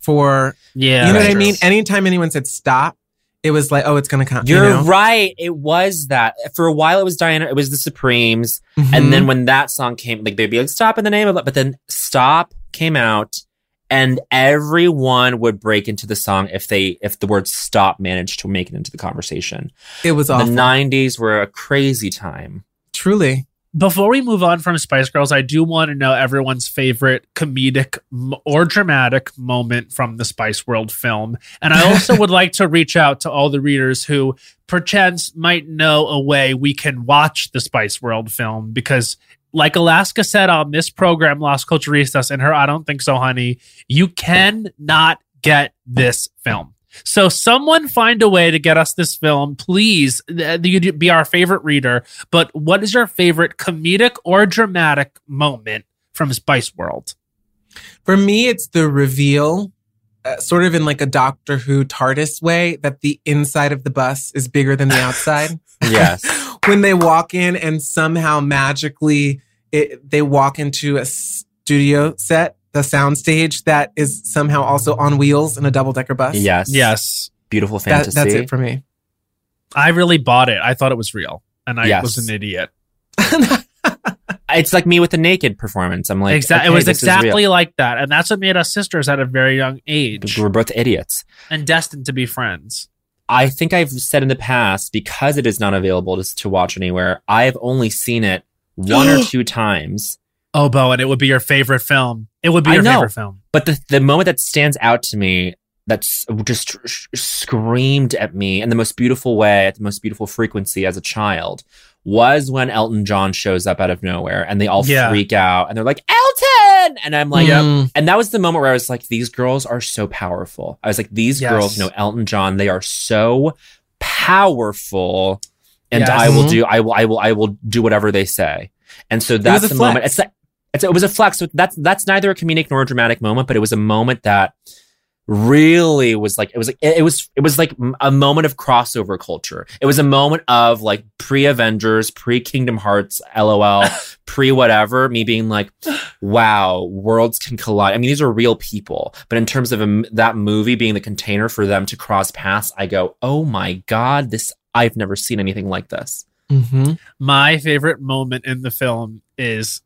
for yeah, you know what I mean? Anytime anyone said stop, it was like, oh, it's gonna come. you're you know? right it was that for a while it was diana it was the supremes Mhm. And then when that song came, like they'd be like, stop in the name of. But then stop came out and everyone would break into the song if they, if the word stop managed to make it into the conversation. it was awful. The 90s were a crazy time. Truly. before we move on from Spice Girls, I do want to know everyone's favorite comedic or dramatic moment from the Spice World film. And I also would like to reach out to all the readers who perchance might know a way we can watch the Spice World film because like Alaska said on this program, Las Culturistas, and her I Don't Think So, Honey, you cannot get this film. So someone find a way to get us this film, please. Th- You'd be our favorite reader. But what is your favorite comedic or dramatic moment from Spice World? For me, it's the reveal, uh, sort of in like a Doctor Who TARDIS way, that the inside of the bus is bigger than the outside. Yes. When they walk in and somehow magically it, they walk into a studio set, the soundstage that is somehow also on wheels in a double decker bus. Yes. Yes, Beautiful That, fantasy. that's it for me. I really bought it. I thought it was real, and I Yes. was an idiot. It's like me with the naked performance. I'm like, exactly, okay, it was this is real. exactly like that, and that's what made us sisters at a very young age We're both idiots. and destined to be friends. I think I've said in the past because it is not available to, to watch anywhere. I've only seen it one or two times. Oh, Bowen, it would be your favorite film. It would be I your know. favorite film. But the the moment that stands out to me, that's just sh- screamed at me in the most beautiful way, at the most beautiful frequency as a child, was when Elton John shows up out of nowhere and they all Yeah. freak out and they're like Elton, and I'm like, Mm. and that was the moment where I was like, these girls are so powerful. I was like, these Yes. girls know Elton John. They are so powerful. And Yes. I will Mhm. do, I will, I will, I will do whatever they say. And so that's a the moment. It's that, it's, it was a flex. So that's, that's neither a comedic nor a dramatic moment, but it was a moment that really was like, it was like, it, it was, it was like a moment of crossover culture. It was a moment of like pre Avengers, pre Kingdom Hearts, LOL, pre whatever, me being like, wow, worlds can collide. I mean, these are real people, but in terms of um, that movie being the container for them to cross paths, I go, oh my God, this, I've never seen anything like this. hmm My favorite moment in the film is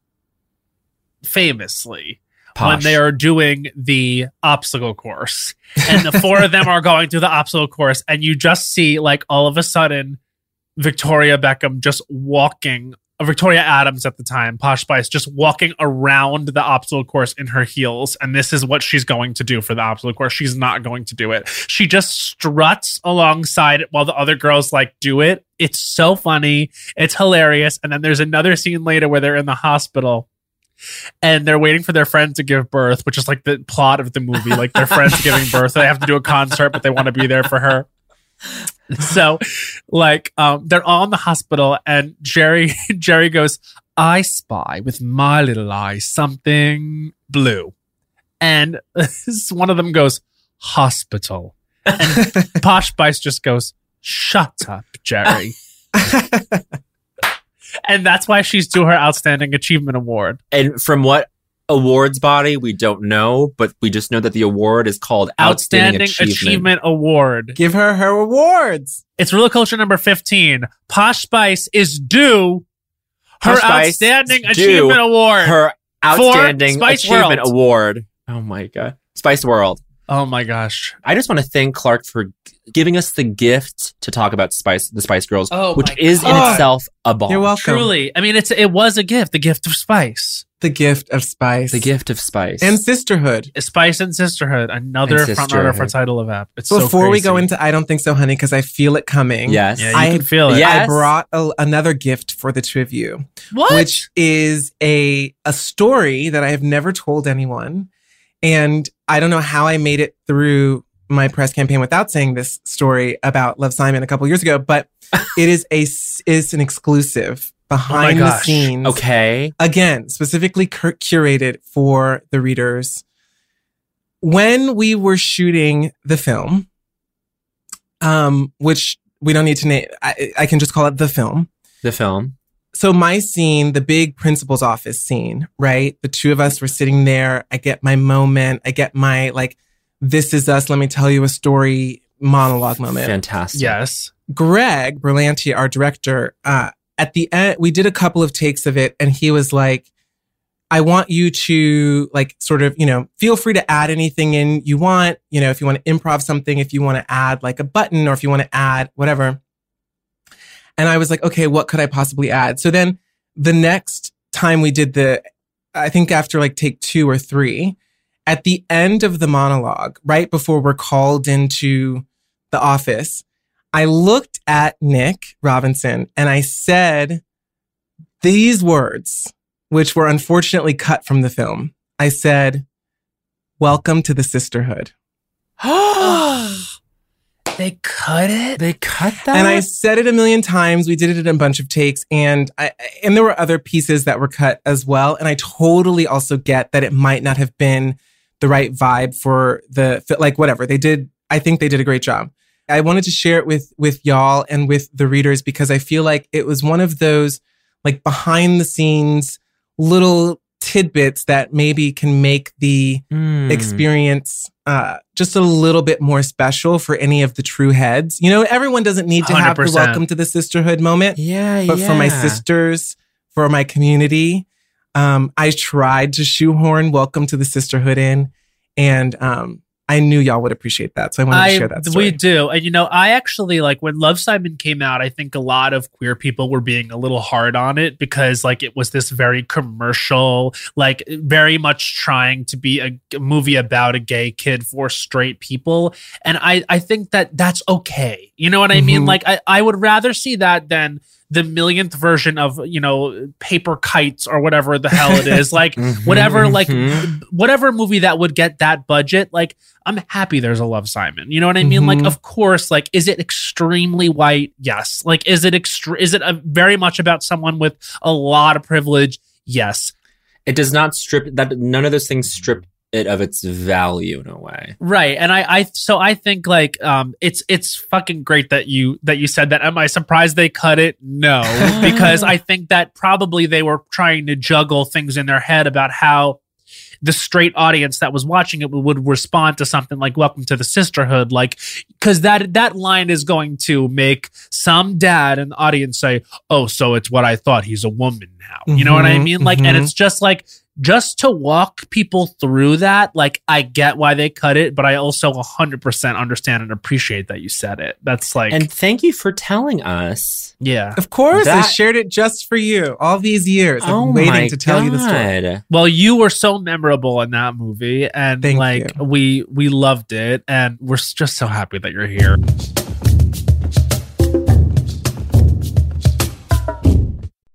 famously when they are doing the obstacle course and the four of them are going through the obstacle course and you just see like all of a sudden Victoria Beckham just walking uh, Victoria Adams at the time, Posh Spice, just walking around the obstacle course in her heels. And this is what she's going to do for the obstacle course. She's not going to do it. She just struts alongside it while the other girls like do it. It's so funny. It's hilarious. And then there's another scene later where they're in the hospital and they're waiting for their friend to give birth, which is like the plot of the movie. Like their friend's giving birth. They have to do a concert, but they want to be there for her. So, like, um, they're all in the hospital, and Geri Geri goes, "I spy with my little eye something blue," and one of them goes, "Hospital," and Posh Spice just goes, "Shut up, Geri." And that's why she's due her outstanding achievement award. and from what awards body we don't know, but we just know that the award is called Outstanding, Outstanding, achievement. Award. Give her her awards. It's Real Culture number 15. Posh Spice is due her Posh Spice outstanding due achievement award. Her outstanding Spice achievement World. award. Oh my god, Spice World. oh my gosh. I just want to thank Clark for g- giving us the gift to talk about Spice, the Spice Girls, Oh which my is in itself a bomb. You're welcome. Truly. I mean, it's it was a gift, the gift of spice. The gift of spice. The gift of Spice and sisterhood. Spice and Sisterhood, another And front runner for title of app. It's so Before we go into I don't think so, honey, because I feel it coming. Yes. Yeah, you I- can feel it. Yeah. I brought a, another gift for the two of you, What? which is a a story that I have never told anyone, and I don't know how I made it through my press campaign without saying this story about Love Simon a couple years ago. But it is a is an exclusive behind the scenes. Okay. again specifically cur- curated for the readers when we were shooting the film um which we don't need to name I, I can just call it the film The film. so my scene the big principal's office scene right the two of us were sitting there i get my moment i get my like this is us let me tell you a story monologue moment Fantastic. yes. Greg Berlanti, our director, uh, at the end, we did a couple of takes of it, and he was like, I want you to like sort of, you know, feel free to add anything in you want, you know, if you want to improv something, if you want to add like a button or if you want to add whatever. And I was like, okay, what could I possibly add? So then the next time we did the, I think after like take two or three, at the end of the monologue, right before we're called into the office, I looked at Nick Robinson and I said these words, which were unfortunately cut from the film. I said, Welcome to the sisterhood. they cut it. They cut that. And I said it a million times. We did it in a bunch of takes, and I and there were other pieces that were cut as well. And I totally also get that it might not have been the right vibe for the like whatever they did. I think they did a great job. I wanted to share it with with y'all and with the readers because I feel like it was one of those like behind the scenes little tidbits that maybe can make the Hmm. experience uh, just a little bit more special for any of the true heads. You know, everyone doesn't need to have the welcome to the sisterhood moment, Yeah, but for my sisters, for my community, um, I tried to shoehorn welcome to the sisterhood in, and um, I knew y'all would appreciate that. So I wanted to share that story. we do. And you know, I actually like when Love Simon came out, I think a lot of queer people were being a little hard on it because like it was this very commercial, like very much trying to be a, movie about a gay kid for straight people. And I I think that that's okay. You know what I mean? Mhm. Like I, I would rather see that than the millionth version of, you know, paper kites or whatever the hell it is. Like whatever, like Mhm. whatever movie that would get that budget, like I'm happy there's a Love Simon. You know what I mean? Like, Mhm. of course, like, is it extremely white? Yes. Like, is it extre- Is it a, very much about someone with a lot of privilege? Yes. It does not strip that. None of those things strip it of its value in a way. Right. And I, I, so I think like, um, it's, it's fucking great that you, that you said that. Am I surprised they cut it? No, because I think that probably they were trying to juggle things in their head about how the straight audience that was watching it would respond to something like welcome to the sisterhood like because that that line is going to make some dad in the audience say oh so it's what i thought he's a woman now you know what i Mhm, mean like and mhm. it's just like just to walk people through that like i get why they cut it but i also 100% understand and appreciate that you said it that's like And thank you for telling us. yeah of course, I shared it just for you all these years. oh I'm waiting to tell you the story. Well, you were so memorable in that movie, and Thank like you. we we loved it, and we're just so happy that you're here.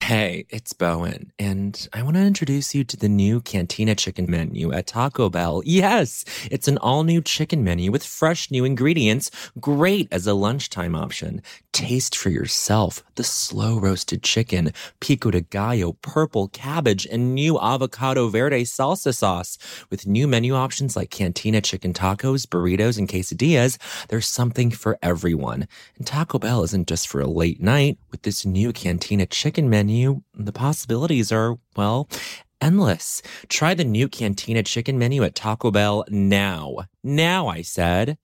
Hey, it's Bowen, and I want to introduce you to the new Cantina Chicken menu at Taco Bell. Yes, it's an all new chicken menu with fresh new ingredients, great as a lunchtime option. Taste for yourself the slow roasted chicken, pico de gallo, purple cabbage, and new avocado verde salsa sauce. With new menu options like Cantina chicken tacos, burritos, and quesadillas, there's something for everyone. And Taco Bell isn't just for a late night. With this new Cantina chicken menu, the possibilities are, well, endless. Try the new Cantina chicken menu at Taco Bell now. Now, I said.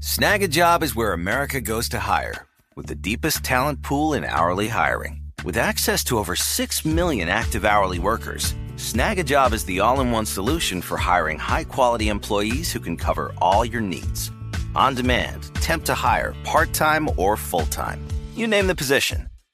Snagajob is where America goes to hire, with the deepest talent pool in hourly hiring. With access to over 6 million active hourly workers, Snagajob is the all in one solution for hiring high quality employees who can cover all your needs. On demand, temp to hire, part time or full time. You name the position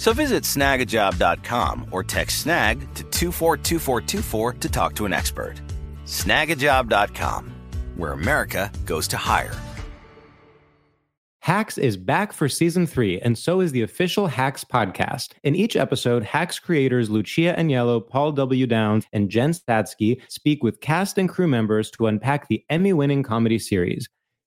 So visit snagajob.com or text snag to 242424 to talk to an expert. Snagajob.com, where America goes to hire. Hacks is back for season three, and so is the official Hacks podcast. In each episode, Hacks creators Lucia Aniello, Paul W. Downs, and Jen Statsky speak with cast and crew members to unpack the Emmy winning comedy series.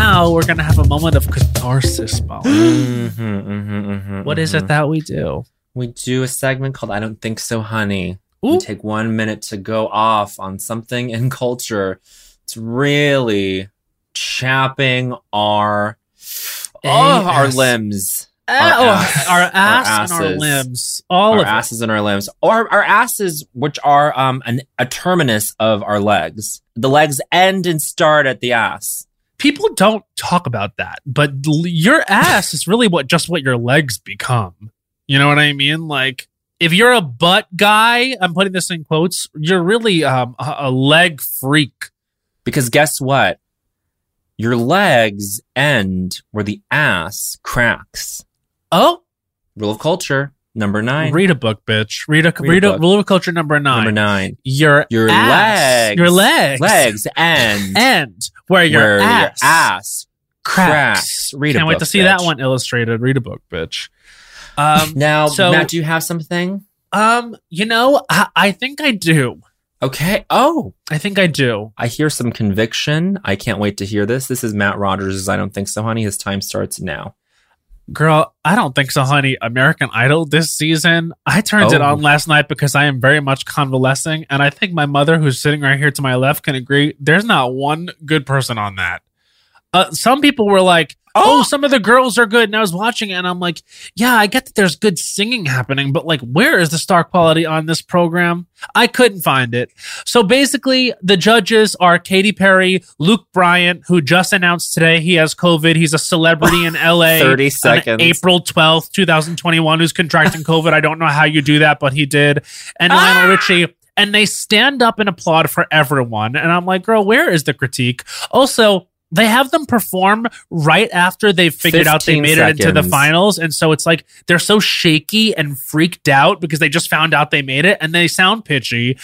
Now we're gonna have a moment of catharsis, Molly. Mhm, mhm, mhm, What is it that we do? We do a segment called I Don't Think So, Honey. We take one minute to go off on something in culture. It's really chapping our oh, our limbs. Oh, ass. our Our ass and our limbs, all our of it. asses and our limbs. Or our asses, which are um an, a terminus of our legs. The legs end and start at the ass. People don't talk about that, but l- your ass is really what just what your legs become. You know what I mean? Like if you're a butt guy, I'm putting this in quotes. You're really um, a, a leg freak. Because guess what? Your legs end where the ass cracks. Oh, Rule of culture number nine. read a book, bitch. Read a Read a read a, book. rule of culture number nine. Number nine. Your Your ass, legs. your legs, Legs end end where your where ass, your ass cracks. cracks. Read a Can't wait to see that one illustrated. Read a book, bitch. Um, Now, So- Matt, do you have something? um, you know, I, I think I do. Okay. Oh, I think I do. I hear some conviction. I can't wait to hear this. This is Matt Rogers' I Don't Think So, Honey. His time starts now. Girl, I don't think so, honey. American Idol this season. I turned it Oh. on last night because I am very much convalescing. And I think my mother, who's sitting right here to my left, can agree. There's not one good person on that. Uh, some people were like, Oh, oh, some of the girls are good. And I was watching it and I'm like, yeah, I get that there's good singing happening, but like, where is the star quality on this program? I couldn't find it. So basically, the judges are Katy Perry, Luke Bryan, who just announced today he has COVID. He's a celebrity in LA. 30 on seconds. April 12th, 2021, who's contracting COVID. I don't know how you do that, but he did. And Lionel ah! Richie. And they stand up and applaud for everyone. And I'm like, girl, where is the critique? Also, they have them perform right after they've figured out they 15 made it into the finals. And so it's like they're so shaky and freaked out because they just found out they made it and they sound pitchy.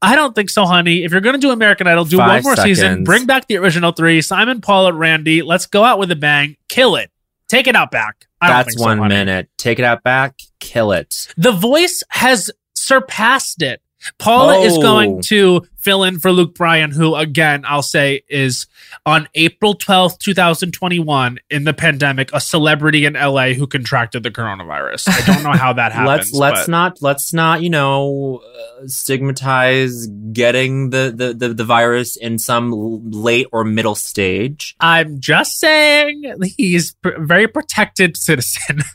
I don't think so, honey. If you're going to do American Idol, do Five one more season, bring back the original three Simon, Paul, and Randy. Let's go out with a bang, kill it, take it out back. I don't That's think so, one honey. minute. Take it out back. Kill it. The voice has surpassed it. Paula is Oh. going to fill in for Luke Bryan, who again I'll say is on April twelfth, two thousand twenty-one, in the pandemic, a celebrity in LA who contracted the coronavirus. I don't know how that happens. let's let's but- not let's not you know uh, stigmatize getting the, the the the virus in some late or middle stage. I'm just saying he's a very protected citizen.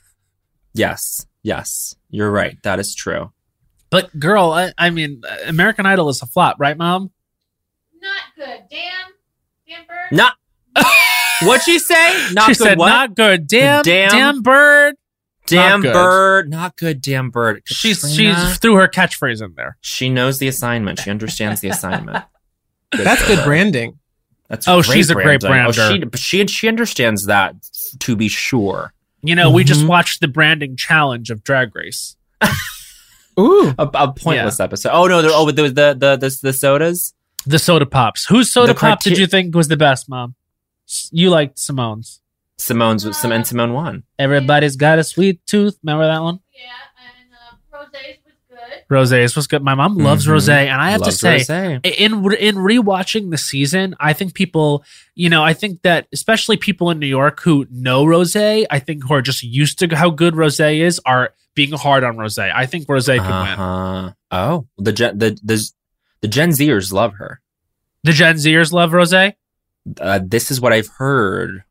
Yes, yes, you're right. That is true. But girl, I, I mean, American Idol is a flop, right, Mom? Not good. Damn. Damn bird. Not what'd she say? Not she good. said what? not good. Damn, Damn- damn, bird. damn not bird. Not good. Damn bird. She's Katrina, she's threw her catchphrase in there. she knows the assignment. She understands the assignment. Good That's good her. branding. That's Oh, she's a great branding. Oh, she, but she she understands that to be sure. You know, we just Mhm. watched the branding challenge of Drag Race. Ooh. A, a pointless episode. Oh no! There, oh, but there was the the the, the sodas. The soda pops. Whose soda The pop did you think was the best, Mom? You liked Symone's. Symone's was some and Symone won. Everybody's got a sweet tooth. Remember that one? Yeah, and uh, Rosé's was good. Rosé's was good. My mom loves Mhm. rosé, and I have Loves to say, rosé. in in rewatching the season, I think people, you know, I think that especially people in New York who know rosé, I think who are just used to how good rosé is, are being hard on rosé. I think rosé could win. Uh-huh. Oh, the gen the the the Gen Zers love her. The Gen Zers love rosé. Uh, this is what I've heard.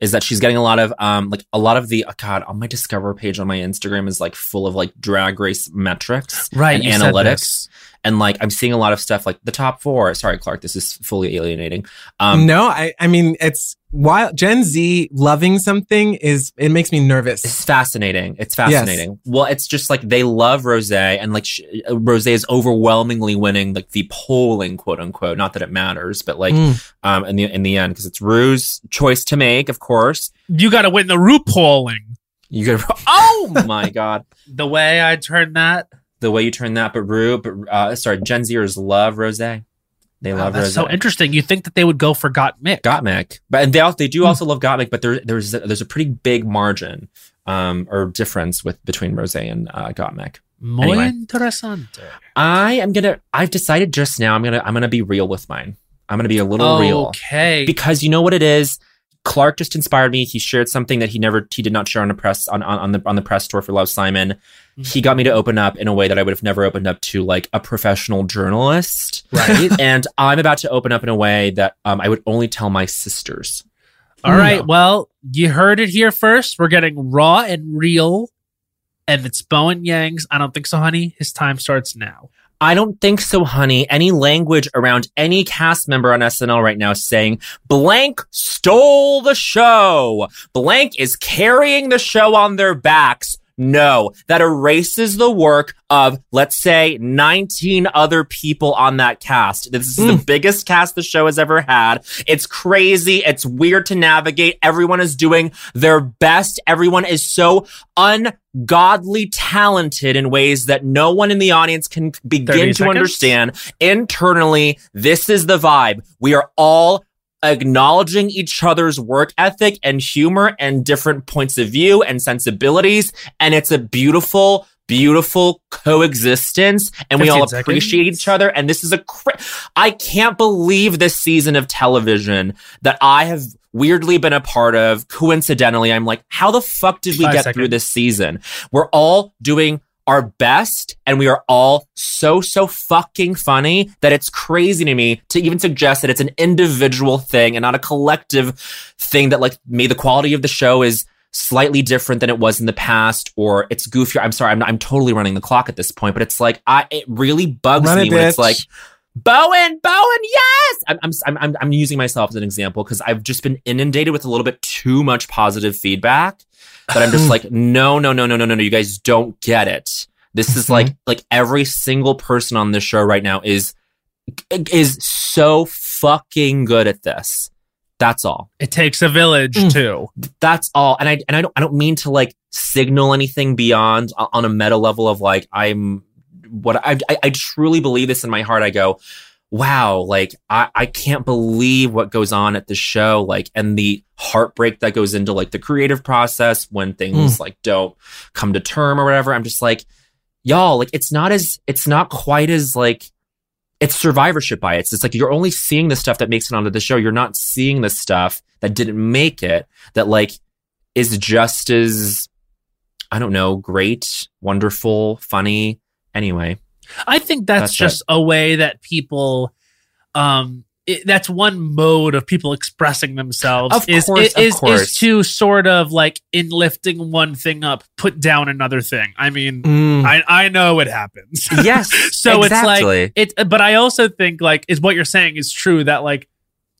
Is that she's getting a lot of um like a lot of the oh God on my Discover page on my Instagram is like full of like drag race metrics Right, and analytics. This. and like I'm seeing a lot of stuff like the top four. Sorry, Clark, this is fully alienating. Um, no, I, I mean, it's while Gen Z loving something is, it makes me nervous. It's fascinating. It's fascinating. Well, it's just like they love Rosé, and like sh- Rosé is overwhelmingly winning like the polling, quote unquote. Not that it matters, but like Mm. um in the in the end, because it's Rue's choice to make, of course. You got to win the Rue polling. You get oh my god, The way I turn that, the way you turn that, but Rue, but uh, sorry, Gen Zers love Rosé. They wow, love that's Rosé. so interesting. You think that they would go for Gottmik? Gottmik, but and they also they Hmm. do also love Gottmik, but there there's a, there's a pretty big margin um or difference with between Rosé and uh, Gottmik. Muy Anyway. interesante. I am gonna. I've decided just now. I'm gonna. I'm gonna be real with mine. I'm gonna be a little real Okay. because you know what it is. Clark just inspired me. He shared something that he never. He did not share on a press on on, on the on the press tour for Love Simon. He got me to open up in a way that I would have never opened up to like a professional journalist. Right. and I'm about to open up in a way that um, I would only tell my sisters. All right. Well, you heard it here first. We're getting raw and real. And it's Bowen Yang's. I don't think so, honey. His time starts now. I don't think so, honey. Any language around any cast member on SNL right now saying blank stole the show, blank is carrying the show on their backs. No, that erases the work of, let's say, 19 other people on that cast. This is the mm. biggest cast the show has ever had. It's crazy. It's weird to navigate. Everyone is doing their best. Everyone is so ungodly talented in ways that no one in the audience can begin to understand. Internally, this is the vibe. We are all acknowledging each other's work ethic and humor and different points of view and sensibilities. And it's a beautiful, beautiful coexistence. And we all 15 appreciate each other. And this is a, cra- I can't believe this season of television that I have weirdly been a part of. Coincidentally, I'm like, how the fuck did we Five get seconds. through this season? We're all doing our best and we are all so so fucking funny that it's crazy to me to even suggest that it's an individual thing and not a collective thing that like maybe the quality of the show is slightly different than it was in the past or it's goofier. I'm sorry i'm, I'm totally running the clock at this point but it's like i it really bugs Run me it, when it's like Bowen, Bowen, yes! I'm, I'm, I'm, I'm, I'm using myself as an example because I've just been inundated with a little bit too much positive feedback that I'm just like, no, no, no, no, no, no, no. You guys don't get it. This is like, like every single person on this show right now is, is so fucking good at this. That's all. It takes a village, Mm. too. That's all. And I, and I don't, I don't mean to like signal anything beyond on a meta level of like, I'm what I, I, I truly believe this in my heart. I go, wow, like I, I can't believe what goes on at the show, like, and the heartbreak that goes into like the creative process when things hmm. like don't come to term or whatever. I'm just like, y'all, like it's not as, it's not quite as like, it's survivorship bias. It's like you're only seeing the stuff that makes it onto the show. You're not seeing the stuff that didn't make it that like is just as, I don't know, great, wonderful, funny. Anyway, I think that's, That's just a way that people, um, it, that's one mode of people expressing themselves. Of is, course, is, is, to sort of like in lifting one thing up, put down another thing. I mean, Mm. I I know it happens. yes. so it's like it, but I also think like is what you're saying is true that like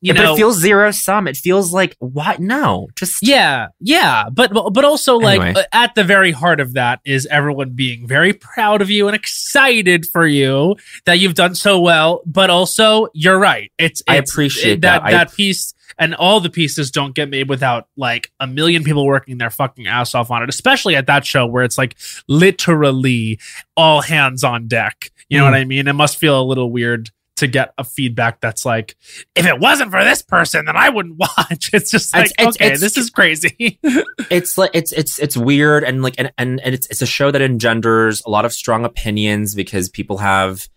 you but know it feels zero sum. It feels like what? No, just Yeah, yeah, but but also like Anyway. uh, at the very heart of that is everyone being very proud of you and excited for you that you've done so well. But also, you're right. It's, I appreciate it- that that. I- that piece and all the pieces don't get made without like a million people working their fucking ass off on it. Especially at that show where it's like literally all hands on deck. You know Mm. what I mean? It must feel a little weird. To get a feedback that's like, if it wasn't for this person, then I wouldn't watch. It's just like, It's- okay, it's- this is crazy. it's like it's it's it's weird and like and and, and it's it's a show that engenders a lot of strong opinions because people have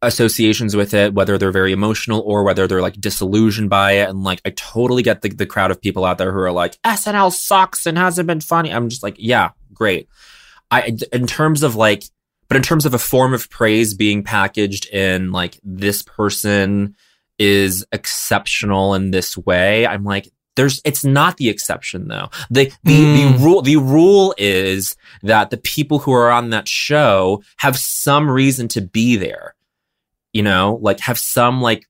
associations with it whether they're very emotional or whether they're like disillusioned by it and like i totally get the, the crowd of people out there who are like snl sucks and hasn't been funny i'm just like yeah great i in terms of like but in terms of a form of praise being packaged in like this person is exceptional in this way i'm like there's it's not the exception though. The the, Mm. the rule the rule is that the people who are on that show have some reason to be there. You know, like have some like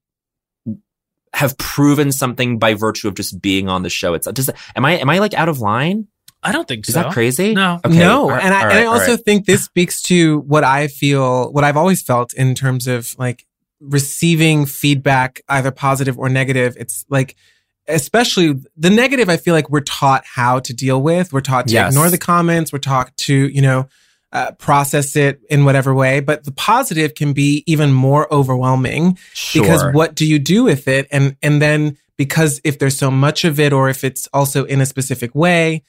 have proven something by virtue of just being on the show. It's does am I am I like out of line? I don't think Is so. Is that crazy? No. Okay. no, all right, and I, all and I also right. think this speaks to what I feel, what I've always felt in terms of like receiving feedback, either positive or negative. It's like, especially the negative, I feel like we're taught how to deal with. We're taught to Yes. ignore the comments. We're taught to, you know, uh, process it in whatever way. But the positive can be even more overwhelming sure. because what do you do with it and and then because if there's so much of it or if it's also in a specific way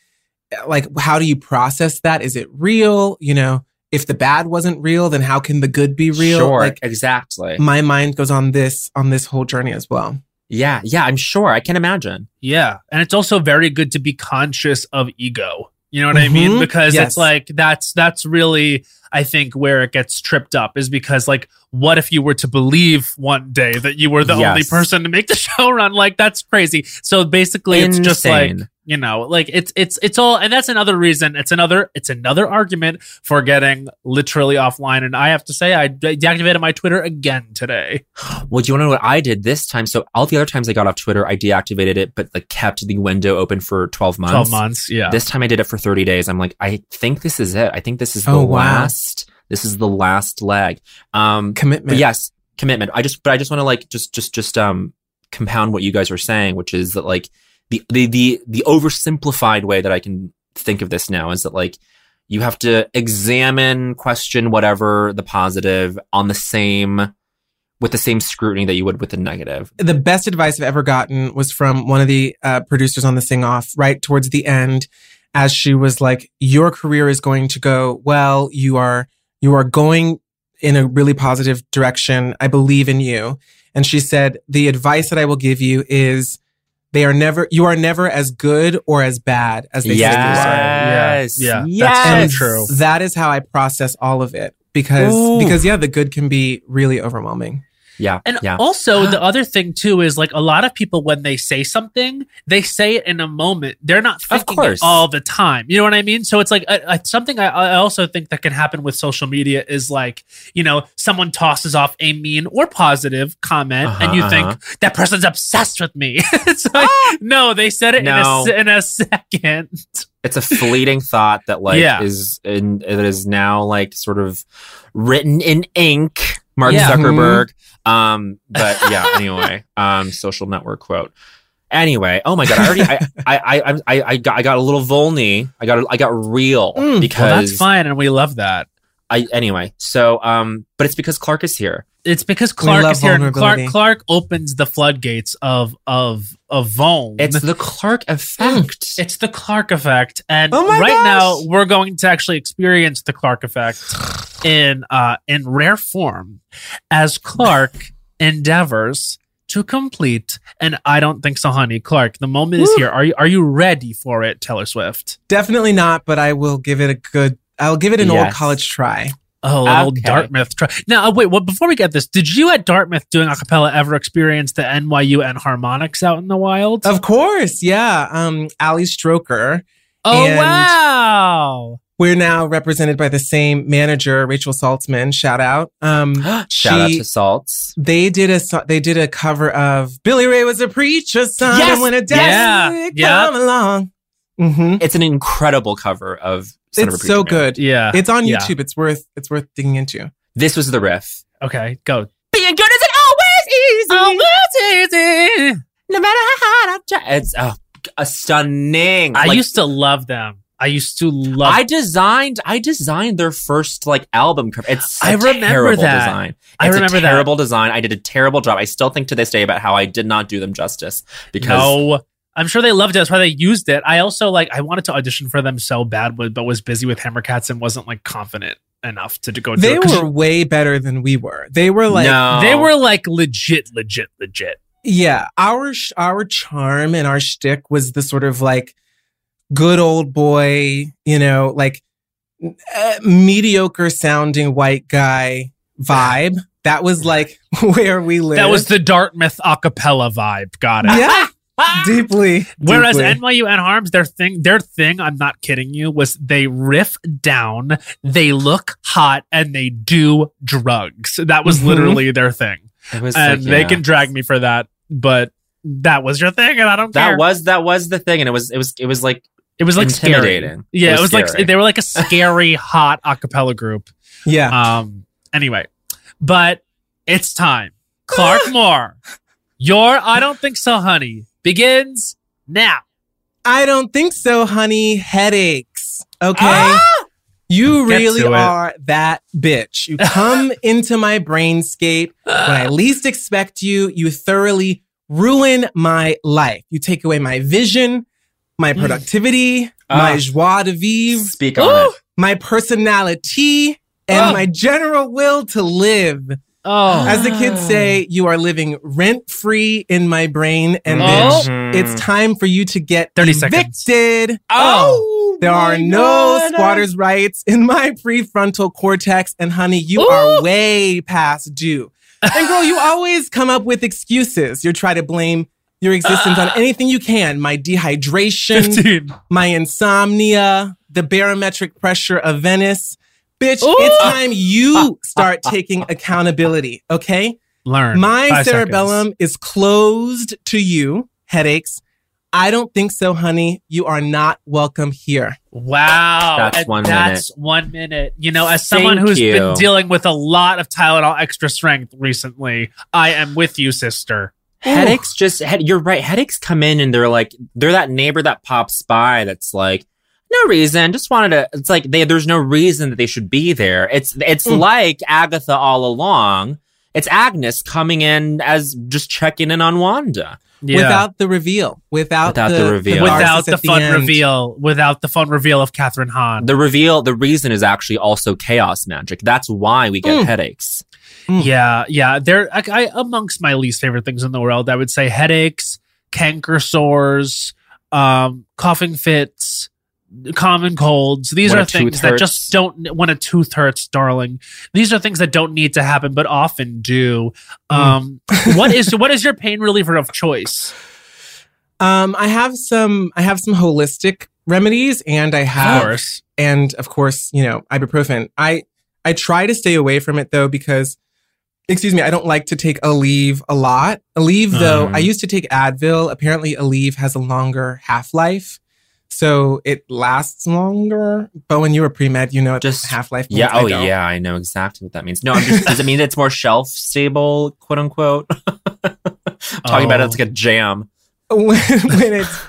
like how do you process that is it real you know if the bad wasn't real then how can the good be real Sure, like exactly. my mind goes on this on this whole journey as well yeah, yeah, I'm sure. I can imagine. Yeah. And it's also very good to be conscious of ego. You know what I mm-hmm. mean? Because Yes. it's like that's that's really I think where it gets tripped up is because like what if you were to believe one day that you were the only person to make the show run? Like that's crazy. So basically it's just like Insane. You know, like it's it's it's all and that's another reason. It's another it's another argument for getting literally offline. And I have to say I deactivated my Twitter again today. Well, do you want to know what I did this time? So all the other times I got off Twitter, I deactivated it, but like kept the window open for 12 months. Twelve months. Yeah. This time I did it for 30 days. I'm like, I think this is it. I think this is the Oh, wow. last. This is the last leg. Um, commitment yes, commitment. I just, but I just want to like just, just, just um compound what you guys are saying, which is that like the the the the oversimplified way that I can think of this now is that like you have to examine, question whatever the positive on the same with the same scrutiny that you would with the negative. the best advice I've ever gotten was from one of the uh, producers on the Sing Off right towards the end, as she was like, "Your career is going to go well. You are you are going in a really positive direction. I believe in you." And she said, "The advice that I will give you is." They are never, you are never as good or as bad as they say you are. yes, Yeah, yes. that's so true. That is how I process all of it because, Ooh. because yeah, the good can be really overwhelming. Yeah, And yeah. also, the other thing too is like a lot of people when they say something, they say it in a moment. They're not Of thinking course. it all the time. You know what I mean? So it's like uh, uh, something I, I also think that can happen with social media is like you know someone tosses off a mean or positive comment, and you Uh-huh, think that person's obsessed with me. it's like no, they said it in, a, in a second. it's a fleeting thought that like Yeah. is in that is now like sort of written in ink mark Yeah. zuckerberg um but yeah anyway um social network quote anyway oh my god i already i i i i, I got i got a little volny i got i got real Mm, because Well, that's fine, and we love that. I anyway so um but it's because clark is here It's because Clark is here, and Clark. Clark opens the floodgates of of of Vone. it's the clark effect It's the Clark effect, and Oh my right gosh. now we're going to actually experience the Clark effect in uh, in rare form as Clark endeavors to complete. And I don't think so, honey. Clark, the moment is here. Are you are you ready for it, Taylor Swift? Definitely not, but I will give it a good, I'll give it an old college try. Oh, an old Dartmouth. Try- now, wait. Well, before we get this, did you at Dartmouth doing a cappella ever experience the NYU N'Harmonics out in the wild? Of course, yeah. Um, Ali Stroker. oh and- wow! We're now represented by the same manager, Rachel Saltzman. Shout out. Um, shout out to salts they did a so- they did a cover of Billy Ray was a preacher's son, Yes! and when a Yeah, destiny yeah. come along. Hmm it's an incredible cover of Son of a It's so Preacher Man. good. Yeah, It's on Yeah. YouTube. It's worth it's worth digging into. this was the riff Okay, go. being good isn't always easy easy. no matter how hard I try. It's oh, a stunning. I like, used to love them. I used to love. I designed. I designed their first like album cover. It's a I remember terrible that. design. I It's remember a that. terrible design. I did a terrible job. I still think to this day about how I did not do them justice because no. I'm sure they loved it. That's why they used it. I also like. I wanted to audition for them so bad, but but was busy with Hammercats and wasn't like confident enough to, to go. They do it. 'Cause were way better than we were. They were like no, They were like legit, legit, legit. Yeah, our sh- our charm and our shtick was the sort of like good old boy, you know, like uh, mediocre sounding white guy vibe. That was like where we lived. That was the Dartmouth acapella vibe. Got it. yeah. deeply. Whereas deeply. NYU and Harms, their thing, their thing, I'm not kidding you, was they riff down, they look hot, and they do drugs. That was Mhm. literally their thing. It was And like, they yeah. can drag me for that, but that was your thing, and I don't care. That was that was the thing, and it was it was it was like it was like scary. intimidating. Yeah, it was, scary. like they were like a scary hot acapella group. yeah. Um. Anyway, but it's time. Clark Moore, your I don't think so, honey, begins now. I don't think so, honey. Headaches. Okay. Ah! You Get really are that bitch. You come into my brainscape when I least expect you. You thoroughly ruin my life. You take away my vision, my productivity, my Ah. joie de vivre, Speak on it. my personality, and Oh. my general will to live. Oh, As the kids say, you are living rent free in my brain. And Oh. bitch, it's time for you to get 30 seconds. evicted. Oh, oh There oh my are no God. squatters' rights in my prefrontal cortex. And honey, you are way past due. And girl, you always come up with excuses. You try to blame your existence on anything you can. My dehydration, 15. my insomnia, the barometric pressure of Venice. Bitch, Ooh. it's time you start taking accountability, okay? Learn. My Five cerebellum seconds. is closed to you, headaches. I don't think so, honey. You are not welcome here. Wow. That's and one that's one minute. You know, as someone Thank who's you. been dealing with a lot of Tylenol extra strength recently, I am with you, sister. headaches just head, you're right headaches come in and they're like they're that neighbor that pops by that's like no reason just wanted to it's like they there's no reason that they should be there it's it's Mm. like agatha all along it's agnes coming in as just checking in on wanda Yeah. Without the reveal, without, Without the reveal. catharsis without the fun end. reveal, without the fun reveal of Kathryn Hahn. the reveal the reason is actually also chaos magic that's why we get Mm. headaches Yeah, yeah. They're I, I amongst my least favorite things in the world. I would say headaches, canker sores, um, coughing fits, common colds. These When are a tooth things that just don't. When a tooth hurts, darling. These are things that don't need to happen, but often do. Um, what is what is your pain reliever of choice? Um, I have some. I have some holistic remedies, and I Of have, course. and of course, you know, ibuprofen. I I try to stay away from it though because, excuse me, I don't like to take Aleve a lot. Aleve though, Mhm. I used to take Advil. Apparently, Aleve has a longer half life. So it lasts longer, but when you were a pre med, you know what Just- half life. yeah oh yeah i know exactly what that means no i'm just does it mean it's more shelf stable quote unquote talking about it it's oh. like a jam when, when it's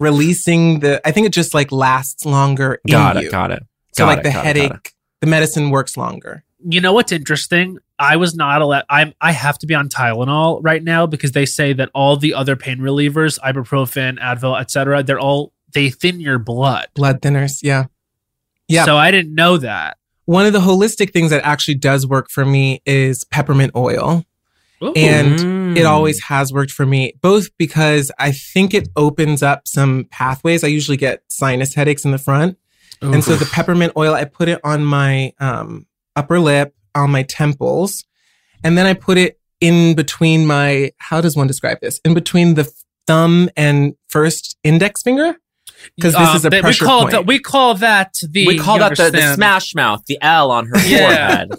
releasing the, I think it just like lasts longer. in got you. it got it So Got like it, the got it, headache, it. the medicine works longer. You know what's interesting? I was not allowed. I'm. I have to be on Tylenol right now because they say that all the other pain relievers, ibuprofen, Advil, etc., they're all they thin your blood. Blood thinners, yeah. Yeah. So I didn't know that. One of the holistic things that actually does work for me is peppermint oil. And Mm. it always has worked for me, both because I think it opens up some pathways. I usually get sinus headaches in the front. And so the peppermint oil, I put it on my um, upper lip, on my temples, and then I put it in between my, how does one describe this? In between the thumb and first index finger? Because this Um, is a they- pressure we call point. that we call that the we call that the, the smash mouth, the L on her Yeah. forehead.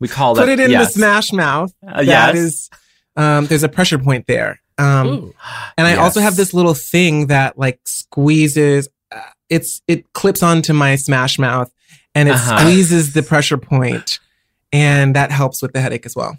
We call it. put that. it in yes. the smash mouth. Uh, yes. is, um, there's a pressure point there. Um, Ooh. and I also have this little thing that like squeezes. Uh, it's it clips onto my smash mouth, and it Uh-huh. squeezes the pressure point, and that helps with the headache as well.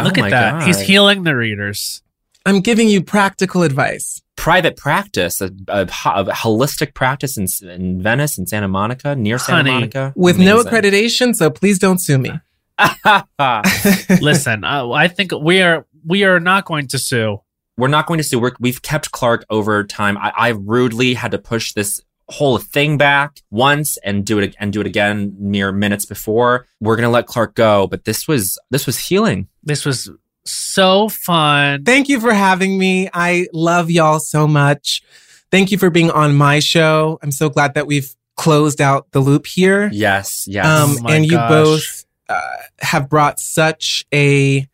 Look Oh at my that. He's healing the readers. I'm giving you practical advice. private practice, a, a, a holistic practice in, in Venice and Santa Monica, near Santa Honey. Monica, With no accreditation, so please don't sue me. Listen, uh, I think we are we are not going to sue. We're not going to sue. We're, we've kept Clark over time. I, I rudely had to push this whole thing back once and do it and do it again mere minutes before. We're gonna let Clark go, but this was this was healing. This was so fun. Thank you for having me. I love y'all so much. Thank you for being on my show. I'm so glad that we've closed out the loop here. Yes, yes. Um, Oh my and you gosh. both uh, have brought such a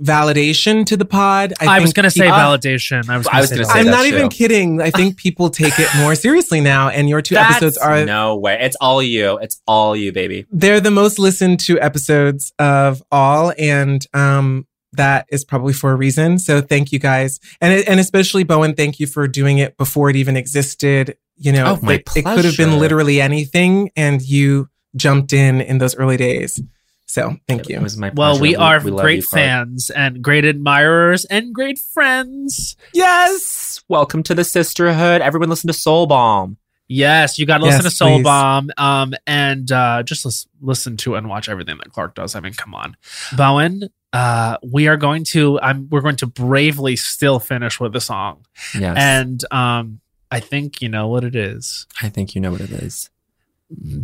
validation to the pod. I, was think going to say people- validation. I was. I was going to gonna say say I'm that not too. even kidding. I think people take it more seriously now, and your two That's- episodes are no way. It's all you. It's all you, baby. they're the most listened to episodes of all, and um, that is probably for a reason. So thank you guys, and and especially Bowen, thank you for doing it before it even existed. You know, Oh, my it, it could have been literally anything, and you jumped in in those early days. So thank you. Was my Well, pleasure. we are love great you, fans and great admirers and great friends. Yes. Welcome to the sisterhood. Everyone listen to Soul Balm. Yes, you got to listen Yes, to Soul please. Balm, um, and uh, just lis- listen to and watch everything that Clark does. I mean, come on, Bowen. Uh, we are going to. I'm. We're going to bravely still finish with the song, Yes. and um, I think you know what it is. I think you know what it is.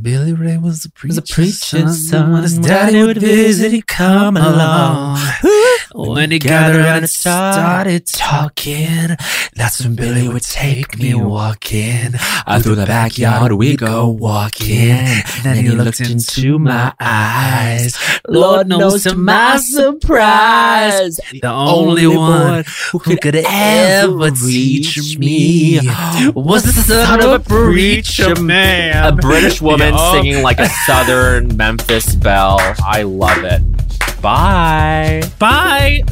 Billy Ray was a preacher's, Was a preacher's son. When his daddy would visit, he'd come along. When he gathered around and started talking, that's when Billy would take me walking. Out through the backyard we go walking. Then he looked into my eyes. Lord knows to my surprise, the only one who could ever teach me was the son of a preacher man. A British woman singing like a southern Memphis belle. I love it. Bye. Bye.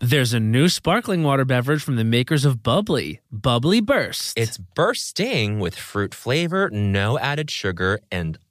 There's a new sparkling water beverage from the makers of Bubbly, Bubbly Burst. It's bursting with fruit flavor, no added sugar, and